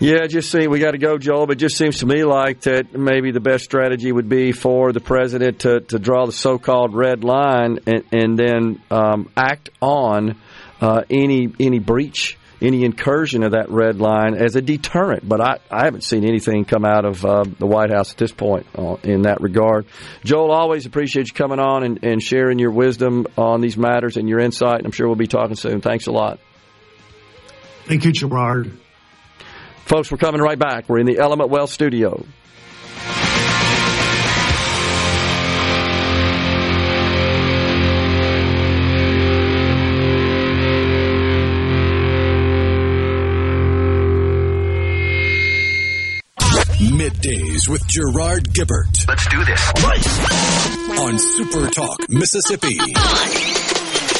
Yeah, just seems we got to go, Joel. But it just seems to me like that maybe the best strategy would be for the president to, to draw the so-called red line and, and then um, act on uh, any any breach, any incursion of that red line as a deterrent. But I, I haven't seen anything come out of uh, the White House at this point uh, in that regard. Joel, always appreciate you coming on and, and sharing your wisdom on these matters and your insight. And I'm sure we'll be talking soon. Thanks a lot. Thank you, Gerard. Folks, we're coming right back. We're in the Element Wealth studio. Middays with Gerard Gibert. Let's do this. On Super Talk, Mississippi.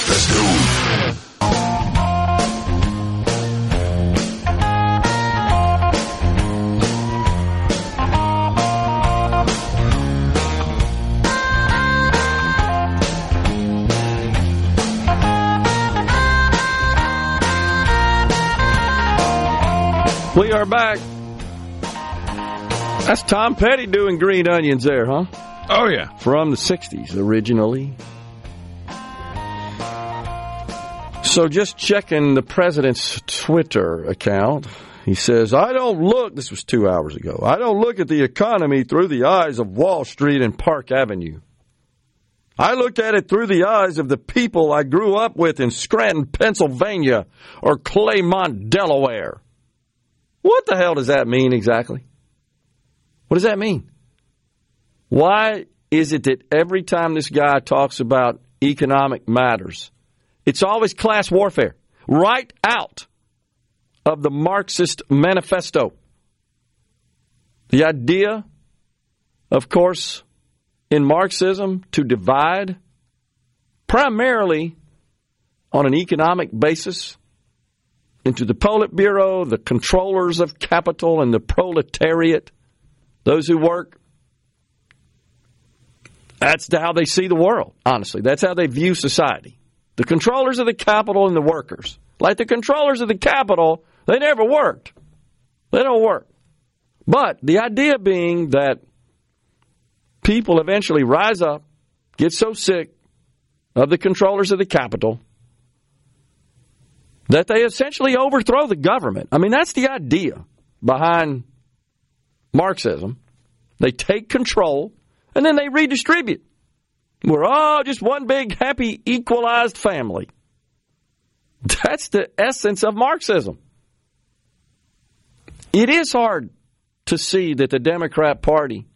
Let's go. We are back. That's Tom Petty doing green onions there, huh? Oh, yeah. From the 60s originally. So just checking the president's Twitter account. He says, I don't look, this was two hours ago, I don't look at the economy through the eyes of Wall Street and Park Avenue. I look at it through the eyes of the people I grew up with in Scranton, Pennsylvania or Claymont, Delaware. What the hell does that mean exactly? What does that mean? Why is it that every time this guy talks about economic matters, it's always class warfare, right out of the Marxist manifesto? The idea, of course, in Marxism to divide primarily on an economic basis into the Politburo, the controllers of capital, and the proletariat, those who work. That's how they see the world, honestly. That's how they view society. The controllers of the capital and the workers. Like the controllers of the capital, they never worked. They don't work. But the idea being that people eventually rise up, get so sick of the controllers of the capital, that they essentially overthrow the government. I mean, that's the idea behind Marxism. They take control and then they redistribute. We're all just one big, happy, equalized family. That's the essence of Marxism. It is hard to see that the Democrat Party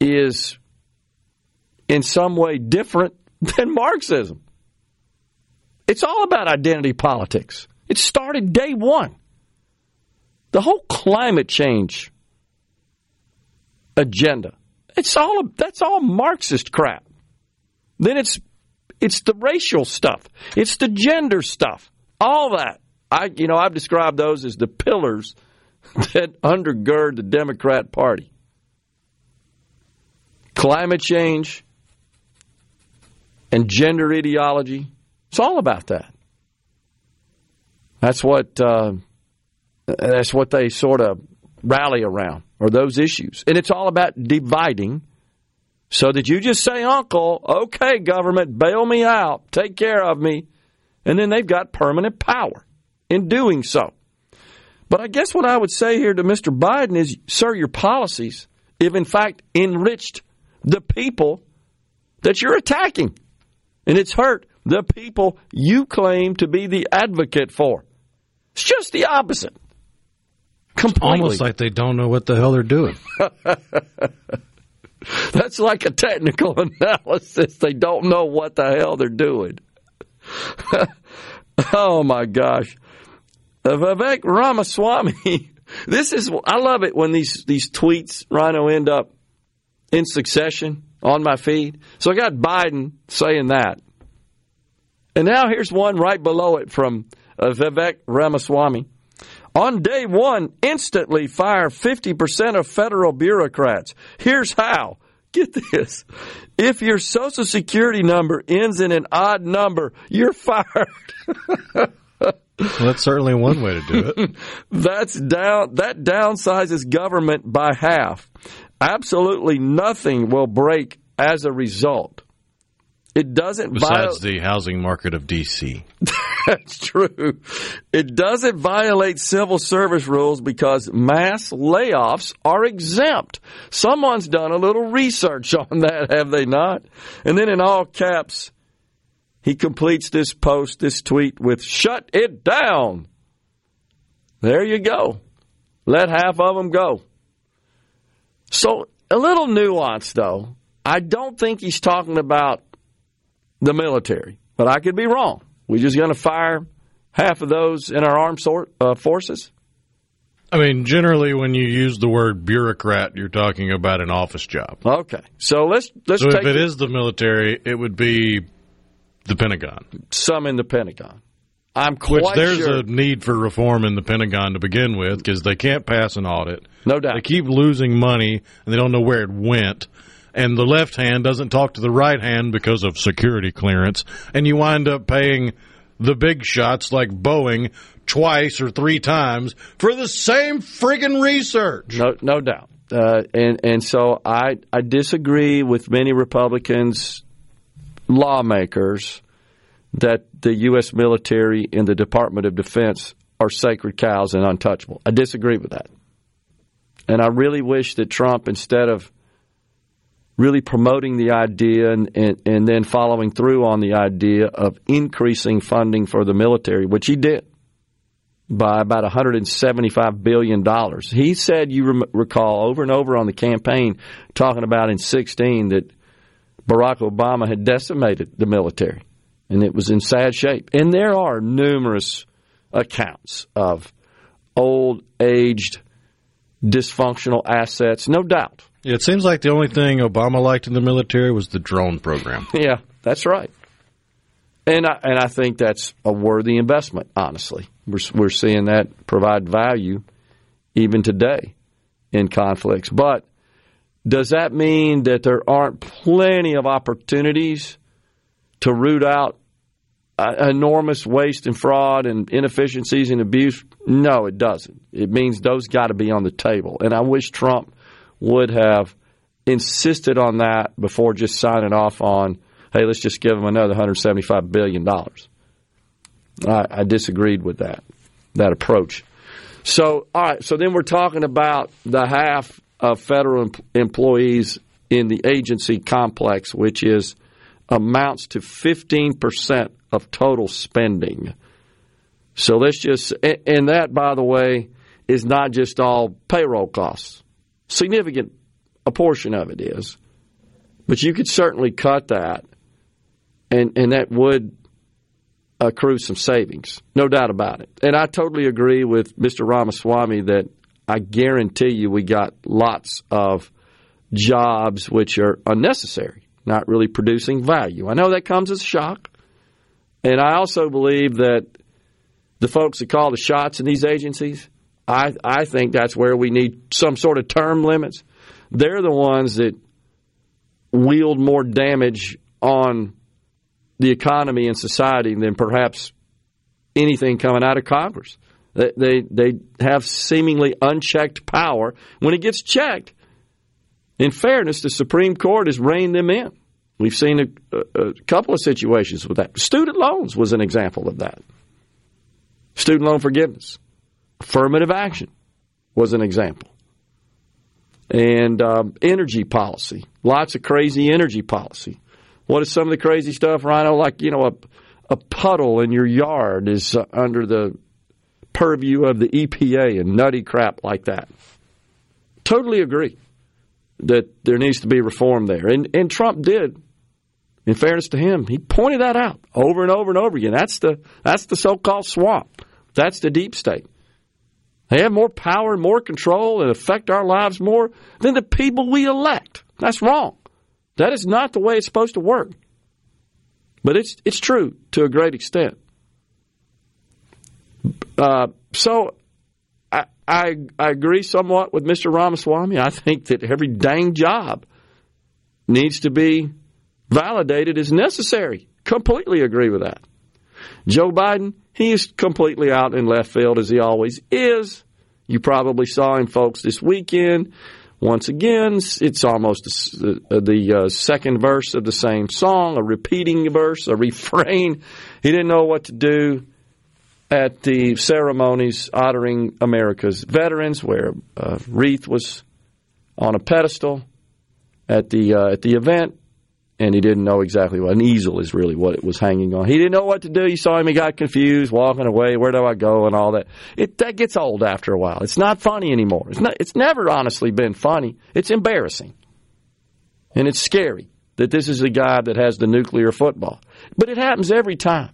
is in some way different than Marxism. It's all about identity politics. It started day one. The whole climate change agenda. It's all that's all Marxist crap. Then it's it's the racial stuff. It's the gender stuff. All that. I you know, I've described those as the pillars that undergird the Democrat Party. Climate change and gender ideology. It's all about that. That's what uh, that's what they sort of rally around, or those issues, and it's all about dividing, so that you just say, "Uncle, okay, government, bail me out, take care of me," and then they've got permanent power in doing so. But I guess what I would say here to Mr. Biden is, sir, your policies, if in fact enriched the people that you're attacking, and it's hurt the people you claim to be the advocate for. It's just the opposite. Completely. Almost like they don't know what the hell they're doing. That's like a technical analysis. They don't know what the hell they're doing. oh my gosh. Uh, Vivek Ramaswamy. This is I love it when these these tweets Rhino end up in succession on my feed. So I got Biden saying that. And now here's one right below it from uh, Vivek Ramaswamy. On day one, instantly fire 50% of federal bureaucrats. Here's how. Get this. If your social security number ends in an odd number, you're fired. Well, that's certainly one way to do it. That's down that downsizes government by half. Absolutely nothing will break as a result. It doesn't Besides the housing market of D.C. That's true. It doesn't violate civil service rules because mass layoffs are exempt. Someone's done a little research on that, have they not? And then in all caps, he completes this post, this tweet with shut it down. There you go. Let half of them go. So, a little nuance though. I don't think he's talking about the military, but I could be wrong. We just going to fire half of those in our armed sort, uh, forces? I mean, generally, when you use the word bureaucrat, you're talking about an office job. Okay, so let's let's. So take if it is the military, it would be the Pentagon. some in the Pentagon. I'm quite Which there's sure. a need for reform in the Pentagon to begin with because they can't pass an audit. No doubt. They keep losing money and they don't know where it went. And the left hand doesn't talk to the right hand because of security clearance. And you wind up paying the big shots like Boeing twice or three times for the same friggin' research. No, no doubt. Uh, and and so I I disagree with many Republicans, lawmakers, that the U.S. military and the Department of Defense are sacred cows and untouchable. I disagree with that, and I really wish that Trump, instead of really promoting the idea and, and, and then following through on the idea of increasing funding for the military, which he did by about $175 billion. He said, you recall, over and over on the campaign, talking about in 16 that Barack Obama had decimated the military and it was in sad shape. And there are numerous accounts of old, aged, dysfunctional assets, no doubt. It seems like the only thing Obama liked in the military was the drone program. Yeah, that's right. And I, and I think that's a worthy investment, honestly. We're, we're seeing that provide value even today in conflicts. But does that mean that there aren't plenty of opportunities to root out enormous waste and fraud and inefficiencies and abuse? No, it doesn't. It means those got to be on the table. And I wish Trump would have insisted on that before just signing off on, hey, let's just give them another $175 billion. I, I disagreed with that, that approach. So, all right, so then we're talking about the half of federal em- employees in the agency complex, which is amounts to 15% of total spending. So let's just, and that, by the way, is not just all payroll costs. Significant a portion of it is, but you could certainly cut that, and and that would accrue some savings, no doubt about it. And I totally agree with Mr. Ramaswamy that I guarantee you we got lots of jobs which are unnecessary, not really producing value. I know that comes as a shock. And I also believe that the folks that call the shots in these agencies, I, I think that's where we need some sort of term limits. They're the ones that wield more damage on the economy and society than perhaps anything coming out of Congress. They, they, they have seemingly unchecked power. When it gets checked, in fairness, the Supreme Court has reined them in. We've seen a, a, a couple of situations with that. Student loans was an example of that. Student loan forgiveness. Affirmative action was an example. And um, energy policy. Lots of crazy energy policy. What is some of the crazy stuff, Rhino? Like, you know, a, a puddle in your yard is uh, under the purview of the EPA and nutty crap like that. Totally agree that there needs to be reform there. And, and Trump did. In fairness to him, he pointed that out over and over and over again. That's the that's the so-called swamp. That's the deep state. They have more power, and more control, and affect our lives more than the people we elect. That's wrong. That is not the way it's supposed to work. But it's it's true to a great extent. Uh, so I, I I agree somewhat with Mr. Ramaswamy. I think that every dang job needs to be validated as necessary. Completely agree with that. Joe Biden, he is completely out in left field as he always is. You probably saw him, folks, this weekend. Once again, it's almost the uh, second verse of the same song, a repeating verse, a refrain. He didn't know what to do at the ceremonies honoring America's veterans, where a wreath was on a pedestal at the uh, at the event and he didn't know exactly what an easel is really what it was hanging on. He didn't know what to do. You saw him; he got confused, walking away. Where do I go? And all that. It that gets old after a while. It's not funny anymore. It's not. It's never honestly been funny. It's embarrassing, and it's scary that this is a guy that has the nuclear football. But it happens every time.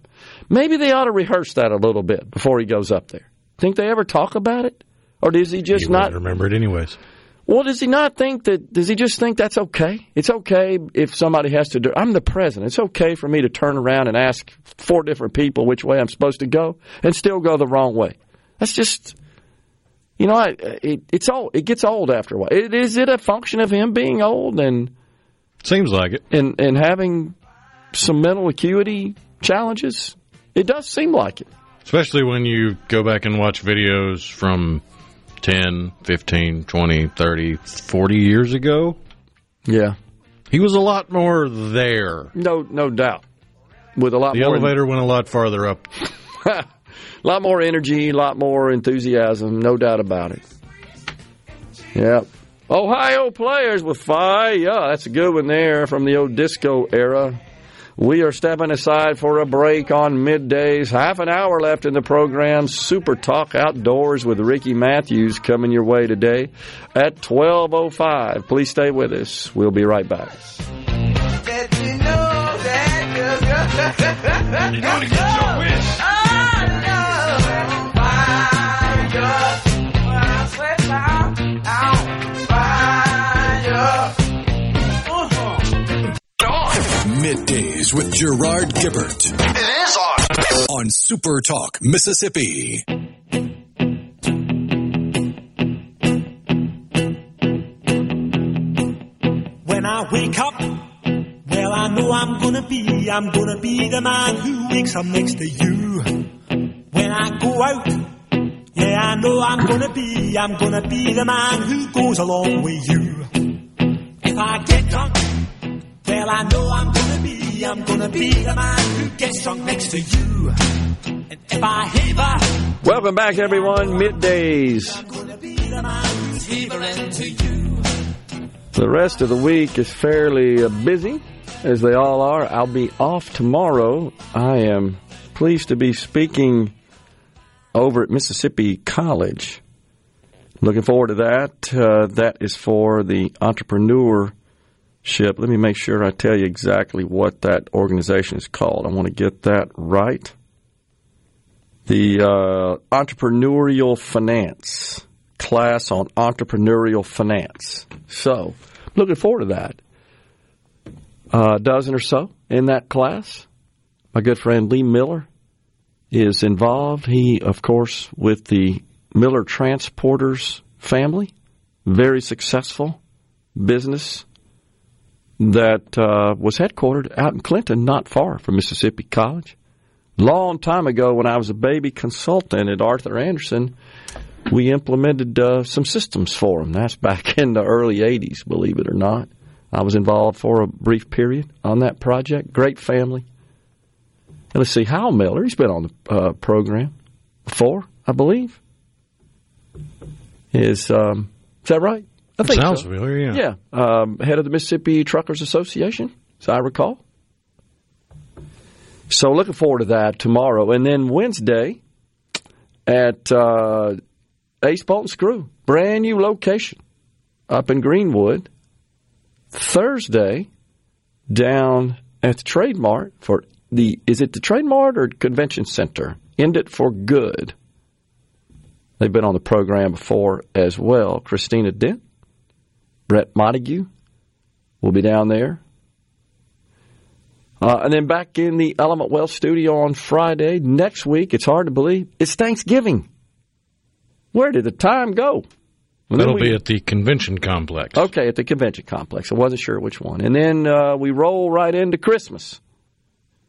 Maybe they ought to rehearse that a little bit before he goes up there. Think they ever talk about it, or does he just You not remember it anyways. Well, does he not think that? Does he just think that's okay? It's okay if somebody has to do. I'm the president. It's okay for me to turn around and ask four different people which way I'm supposed to go and still go the wrong way. That's just, you know, I, it, it's old. It gets old after a while. It, is it a function of him being old and seems like it, and and having some mental acuity challenges? It does seem like it. Especially when you go back and watch videos from 10, 15, 20, 30, 40 years ago. Yeah. He was a lot more there. No, no doubt. With a lot The more elevator went a lot farther up. a lot more energy, a lot more enthusiasm, no doubt about it. Yep. Ohio players with fire. Yeah, that's a good one there from the old disco era. We are stepping aside for a break on middays. Half an hour left in the program. Super Talk Outdoors with Ricky Matthews coming your way today at 12.05. Please stay with us. We'll be right back. You're gonna Middays with Gerard Gibert It is on. on Super Talk, Mississippi. When I wake up, well, I know I'm gonna be, I'm gonna be the man who wakes up next to you. When I go out, yeah, I know I'm gonna be, I'm gonna be the man who goes along with you. If I get drunk, well, I know I'm gonna be, I'm gonna be the man who gets drunk next to you. And if I haver, Welcome back, everyone. Middays. I'm gonna be the man who's havering to you. The rest of the week is fairly uh, busy, as they all are. I'll be off tomorrow. I am pleased to be speaking over at Mississippi College. Looking forward to that. Uh, that is for the entrepreneurship. Let me make sure I tell you exactly what that organization is called. I want to get that right. the uh, entrepreneurial finance class on entrepreneurial finance. So, looking forward to that. A dozen or so in that class. My good friend Lee Miller is involved. He, of course, with the Miller Transporters family, very successful business that uh, was headquartered out in Clinton, not far from Mississippi College. Long time ago, when I was a baby consultant at Arthur Andersen, we implemented uh, some systems for them. That's back in the early 80s, believe it or not. I was involved for a brief period on that project. Great family. And let's see, Hal Miller, he's been on the uh, program before, I believe. Is um, is that right? I think Sounds so. familiar, yeah. Yeah, um, head of the Mississippi Truckers Association, as I recall. So looking forward to that tomorrow, and then Wednesday at uh, Ace Bolt and Screw, brand new location up in Greenwood. Thursday down at the Trade Mart for the is it the Trade Mart or Convention Center? End it for good. They've been on the program before as well. Christina Dent, Brett Montague will be down there. Uh, and then back in the Element Wealth studio on Friday. Next week, it's hard to believe, it's Thanksgiving. Where did the time go? And That'll we- be at the convention complex. Okay, at the convention complex. I wasn't sure which one. And then uh, we roll right into Christmas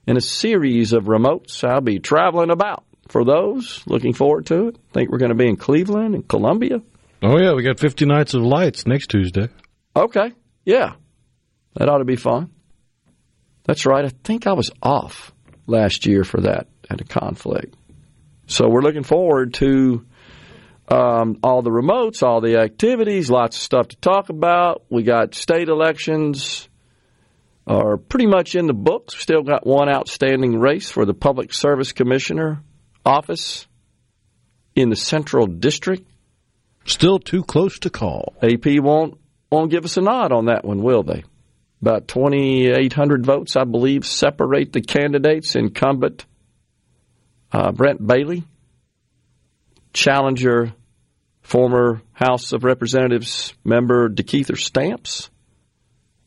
in a series of remotes. I'll be traveling about for those. Looking forward to it. think we're going to be in Cleveland and Columbia. Oh yeah, we got 50 nights of lights next Tuesday. Okay, yeah, that ought to be fun. That's right. I think I was off last year for that at a conflict. So we're looking forward to um, all the remotes, all the activities, lots of stuff to talk about. We got state elections are pretty much in the books. Still got one outstanding race for the Public Service Commissioner office in the Central District. Still too close to call. AP won't won't give us a nod on that one, will they? About 2,800 votes, I believe, separate the candidates. Incumbent uh, Brent Bailey, challenger, former House of Representatives member DeKeither Stamps.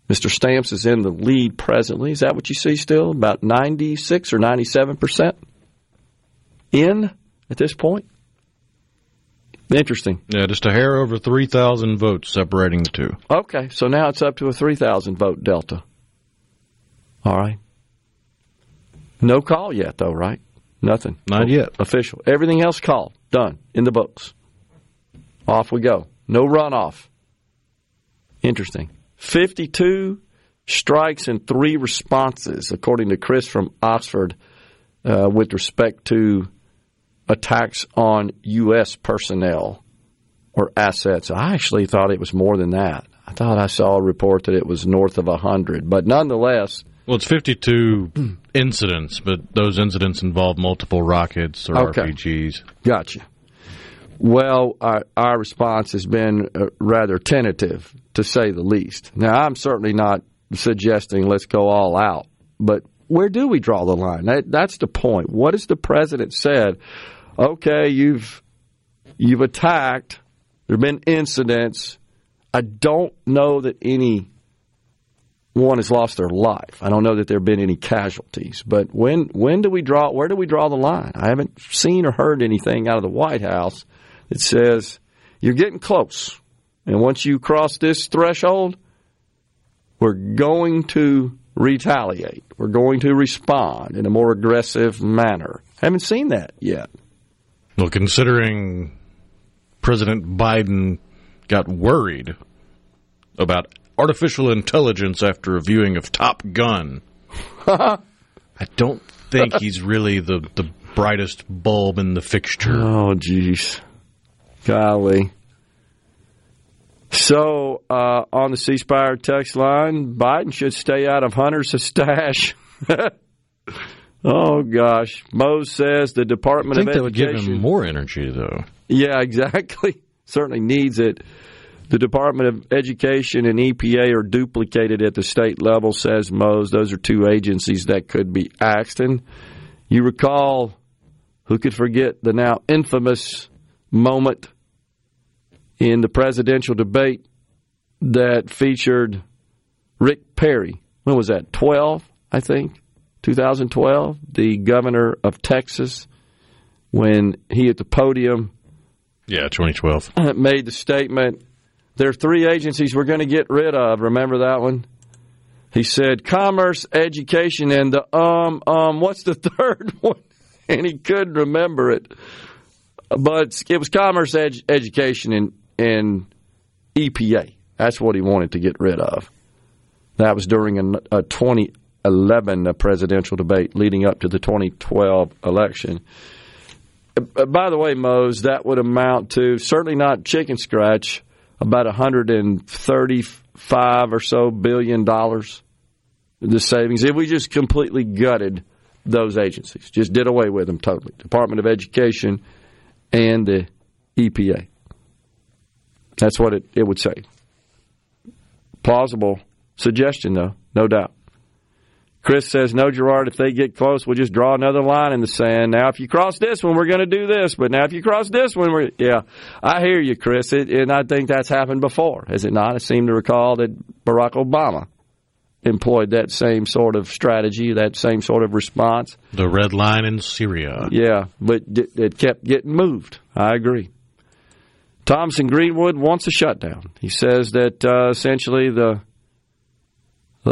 Mr. Stamps is in the lead presently. Is that what you see still? About 96 or 97 percent in at this point? Interesting. Yeah, just a hair over 3,000 votes separating the two. Okay, so now it's up to a 3,000 vote delta. All right. No call yet, though, right? Nothing. Not yet. Official. Everything else called. Done. In the books. Off we go. No runoff. Interesting. 52 strikes and three responses, according to Chris from Oxford, uh, with respect to attacks on U.S. personnel or assets. I actually thought it was more than that. I thought I saw a report that it was north of 100. But nonetheless, Well, it's 52 incidents, but those incidents involve multiple rockets or Okay. RPGs. Gotcha. Well, our, our response has been uh, rather tentative, to say the least. Now, I'm certainly not suggesting let's go all out, but where do we draw the line? That, that's the point. What has the president said? Okay, you've you've attacked. There have been incidents. I don't know that any one has lost their life. I don't know that there have been any casualties. But when when do we draw? Where do we draw the line? I haven't seen or heard anything out of the White House that says you're getting close, and once you cross this threshold, we're going to retaliate. We're going to respond in a more aggressive manner. I Haven't seen that yet. Well, considering President Biden got worried about artificial intelligence after a viewing of Top Gun, I don't think he's really the, the brightest bulb in the fixture. Oh, jeez. Golly. So, uh, on the C Spire text line, Biden should stay out of Hunter's stash. oh, gosh. Mose says the Department I think of that would give him more energy, though. Yeah, exactly. Certainly needs it. The Department of Education and EPA are duplicated at the state level, says Mose. Those are two agencies that could be axed. And you recall Who could forget the now infamous moment in the presidential debate that featured Rick Perry? When was that? 12, I think, 2012, the governor of Texas, when he at the podium Yeah, 2012. made the statement there are three agencies we're going to get rid of. Remember that one? He said commerce, education, and the um um. What's the third one? And he couldn't remember it. But it was commerce, ed- education, and and EPA. That's what he wanted to get rid of. That was during a, a 2011 presidential debate leading up to the 2012 election. Uh, By the way, Mose, that would amount to certainly not chicken scratch, about 135 or so billion dollars. The savings if we just completely gutted those agencies, just did away with them totally. Department of Education and the EPA. That's what it, it would say. Plausible suggestion, though, no doubt. Chris says, no, Gerard, if they get close, we'll just draw another line in the sand. Now, if you cross this one, we're going to do this. But now, if you cross this one, we're, yeah, I hear you, Chris. It, and I think that's happened before, has it not? I seem to recall that Barack Obama employed that same sort of strategy, that same sort of response. The red line in Syria. Yeah, but it it kept getting moved. I agree. Thompson Greenwood wants a shutdown. He says that uh, essentially the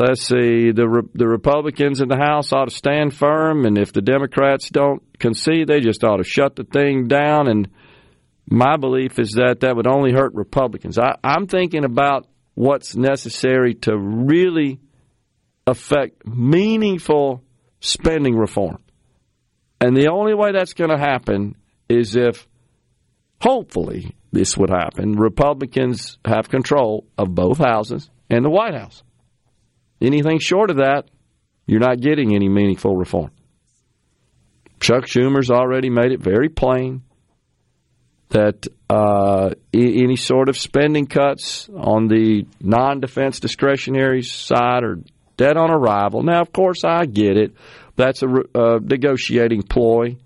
let's see the Re- the Republicans in the House ought to stand firm, and if the Democrats don't concede, they just ought to shut the thing down. And my belief is that that would only hurt Republicans. I, I'm thinking about what's necessary to really affect meaningful spending reform. And the only way that's going to happen is if, hopefully, this would happen. Republicans have control of both houses and the White House. Anything short of that, you're not getting any meaningful reform. Chuck Schumer's already made it very plain that uh, any sort of spending cuts on the non defense discretionary side are dead on arrival. Now, of course, I get it. That's a uh, negotiating ploy.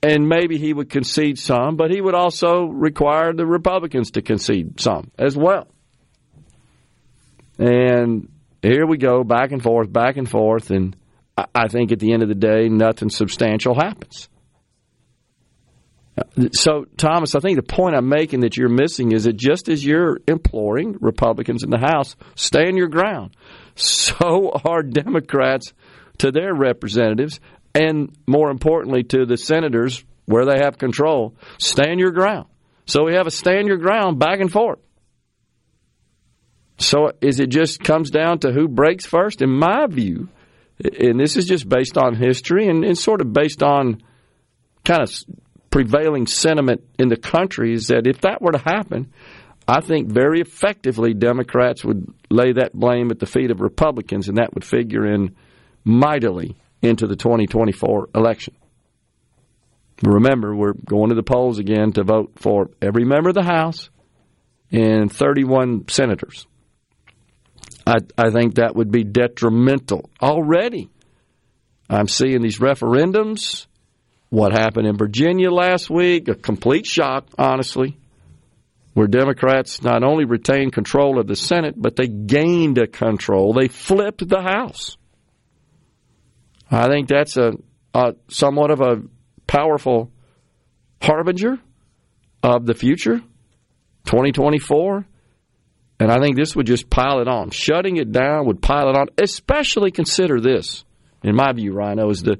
And maybe he would concede some, but he would also require the Republicans to concede some as well. And here we go, back and forth, back and forth. And I- think at the end of the day, nothing substantial happens. So, Thomas, I think the point I'm making that you're missing is that just as you're imploring Republicans in the House, stand your ground, so are Democrats to their representatives, and more importantly, to the senators where they have control. Stand your ground. So we have a stand your ground back and forth. So is it just comes down to who breaks first? In my view, and this is just based on history and, and sort of based on kind of prevailing sentiment in the country is that if that were to happen, I think very effectively Democrats would lay that blame at the feet of Republicans, and that would figure in mightily into the 2024 election. Remember, we're going to the polls again to vote for every member of the House and 31 senators. I, I think that would be detrimental already. I'm seeing these referendums what happened in Virginia last week, a complete shock, honestly, where Democrats not only retained control of the Senate, but they gained a control. They flipped the House. I think that's a, a somewhat of a powerful harbinger of the future, 2024. And I think this would just pile it on. Shutting it down would pile it on. Especially consider this, in my view, Rhino, is the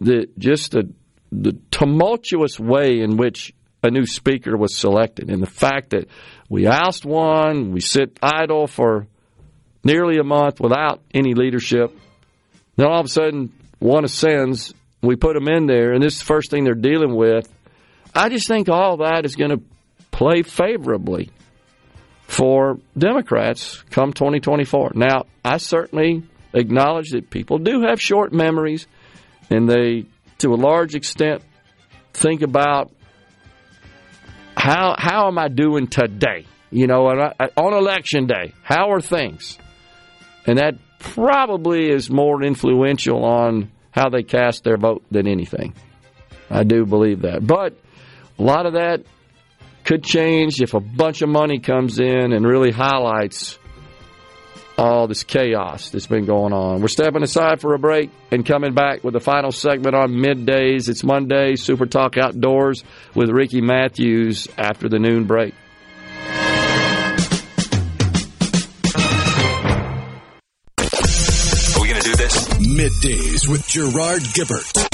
the just the the tumultuous way in which a new speaker was selected, and the fact that we oust one, we sit idle for nearly a month without any leadership. Then all of a sudden, one ascends. We put them in there, and this is the first thing they're dealing with. I just think all that is going to play favorably for Democrats come 2024. Now, I certainly acknowledge that people do have short memories, and they, to a large extent, think about how how am I doing today? You know, on on election day, how are things? And that probably is more influential on how they cast their vote than anything. I do believe that. But a lot of that could change if a bunch of money comes in and really highlights all this chaos that's been going on. We're stepping aside for a break and coming back with the final segment on middays. It's Monday, Super Talk Outdoors with Ricky Matthews after the noon break. Are we going to do this? Middays with Gerard Gibert.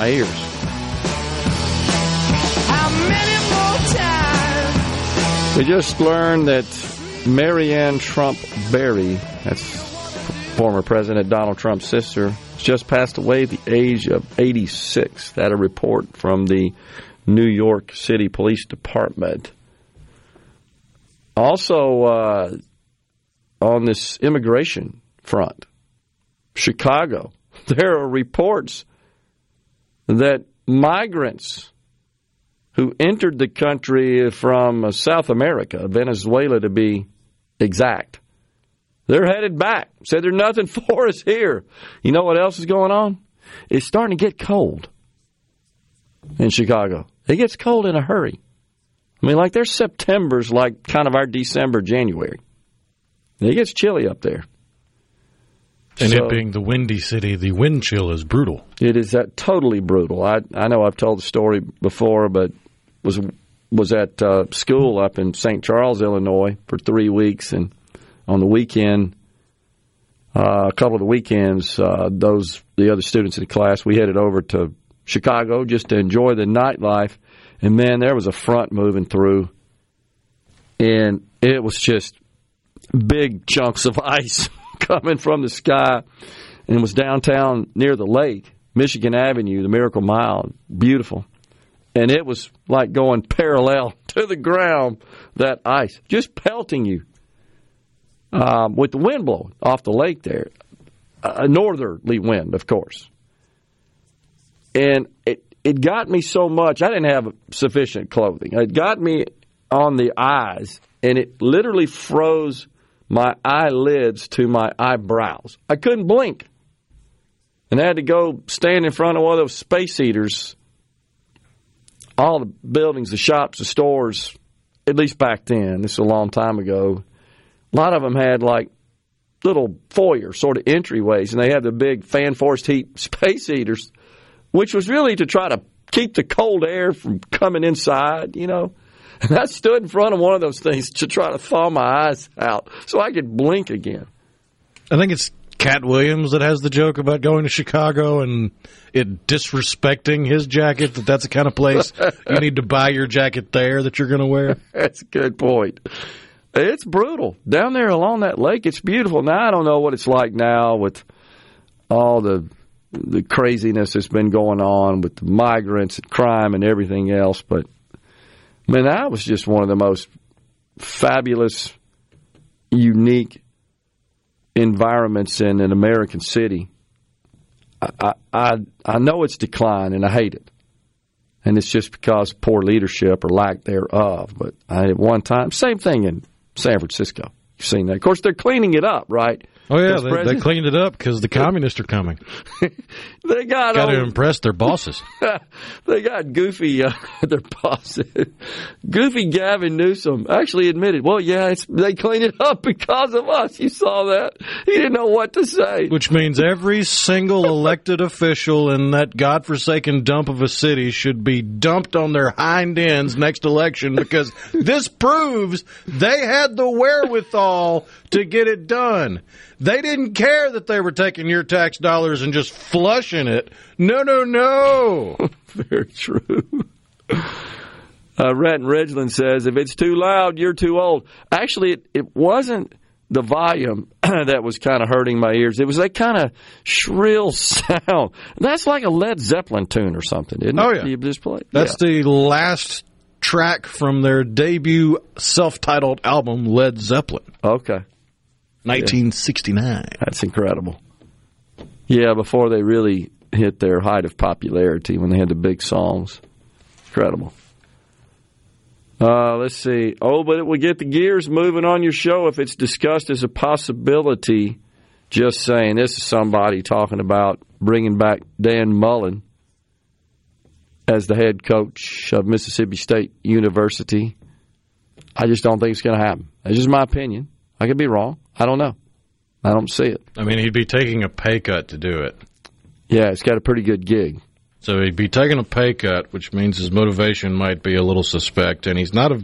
My ears. We just learned that Maryanne Trump Barry, that's former President Donald Trump's sister, just passed away at the age of 86. That a report from the New York City Police Department. Also, uh, on this immigration front, Chicago, there are reports that migrants who entered the country from uh, South America, Venezuela to be exact, they're headed back. Said there's nothing for us here. You know what else is going on? It's starting to get cold in Chicago. It gets cold in a hurry. I mean, like their September's like kind of our December, January. It gets chilly up there. And So- it being the windy city, the wind chill is brutal. It is that totally brutal. I I know I've told the story before, but was was at uh, school up in St. Charles, Illinois, for three weeks, and on the weekend, uh, a couple of the weekends, uh, those the other students in the class, we headed over to Chicago just to enjoy the nightlife, and man, there was a front moving through, and it was just big chunks of ice coming from the sky and was downtown near the lake, Michigan Avenue, the Miracle Mile, beautiful. And it was like going parallel to the ground, that ice, just pelting you um, with the wind blowing off the lake there. A northerly wind, of course. And it, it got me so much, I didn't have sufficient clothing. It got me on the eyes, and it literally froze my eyelids to my eyebrows. I couldn't blink. And I had to go stand in front of one of those space heaters. All the buildings, the shops, the stores, at least back then, this is a long time ago, a lot of them had like little foyer sort of entryways, and they had the big fan forced heat space heaters, which was really to try to keep the cold air from coming inside, you know. And I stood in front of one of those things to try to thaw my eyes out so I could blink again. I think it's Katt Williams that has the joke about going to Chicago and it disrespecting his jacket. That that's the kind of place you need to buy your jacket there that you're going to wear. That's a good point. It's brutal down there along that lake. It's beautiful. Now I don't know what it's like now with all the the craziness that's been going on with the migrants and crime and everything else, but man, that was just one of the most fabulous, unique environments in an American city. I I I know it's declined and I hate it and it's just because poor leadership or lack thereof. But I, at one time, same thing in San Francisco. You've seen that. Of course, they're cleaning it up, right? Oh yeah, they, they cleaned it up because the communists are coming. They got Got to impress their bosses. they got Goofy, uh, their bosses. Goofy Gavin Newsom actually admitted, well, yeah, it's, they cleaned it up because of us. You saw that. He didn't know what to say. Which means every single elected official in that godforsaken dump of a city should be dumped on their hind ends next election because this proves they had the wherewithal to get it done. They didn't care that they were taking your tax dollars and just flushing it. No, no, no. Very true. Uh, Rhett Ridgeland says, if it's too loud, you're too old. Actually, it, it wasn't the volume that was kind of hurting my ears. It was that kind of shrill sound. That's like a Led Zeppelin tune or something, isn't it? Oh, yeah. You just played? That's the last track from their debut self-titled album, Led Zeppelin. Okay. 1969. That's incredible. Yeah, before they really hit their height of popularity when they had the big songs. Incredible. Uh, let's see. Oh, but it will get the gears moving on your show if it's discussed as a possibility. Just saying, this is somebody talking about bringing back Dan Mullen as the head coach of Mississippi State University. I just don't think it's going to happen. That's just my opinion. I could be wrong. I don't know. I don't see it. I mean, he'd be taking a pay cut to do it. Yeah, it's got a pretty good gig. So he'd be taking a pay cut, which means his motivation might be a little suspect, and he's not a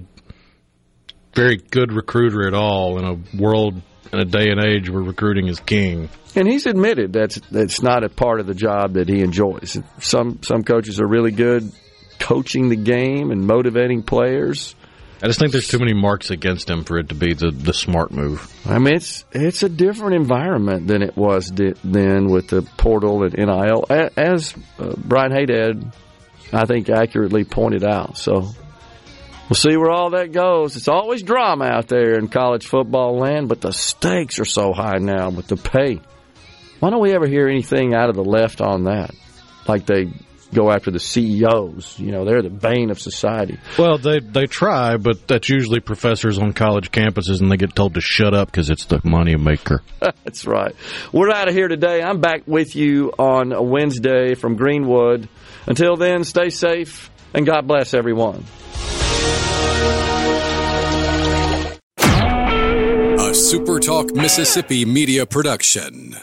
very good recruiter at all in a world in a day and age where recruiting is king. And he's admitted that's that's not a part of the job that he enjoys. Some some coaches are really good coaching the game and motivating players. I just think there's too many marks against him for it to be the, the smart move. I mean, it's it's a different environment than it was di- then with the portal and NIL, as uh, Brian Haydad, I think, accurately pointed out. So we'll see where all that goes. It's always drama out there in college football land, but the stakes are so high now with the pay. Why don't we ever hear anything out of the left on that? Like they go after the CEOs. You know, they're the bane of society. Well, they they try, but that's usually professors on college campuses, and they get told to shut up because it's the money maker. That's right. We're out of here today. I'm back with you on a Wednesday from Greenwood. Until then, stay safe and God bless everyone. A SuperTalk Mississippi media production.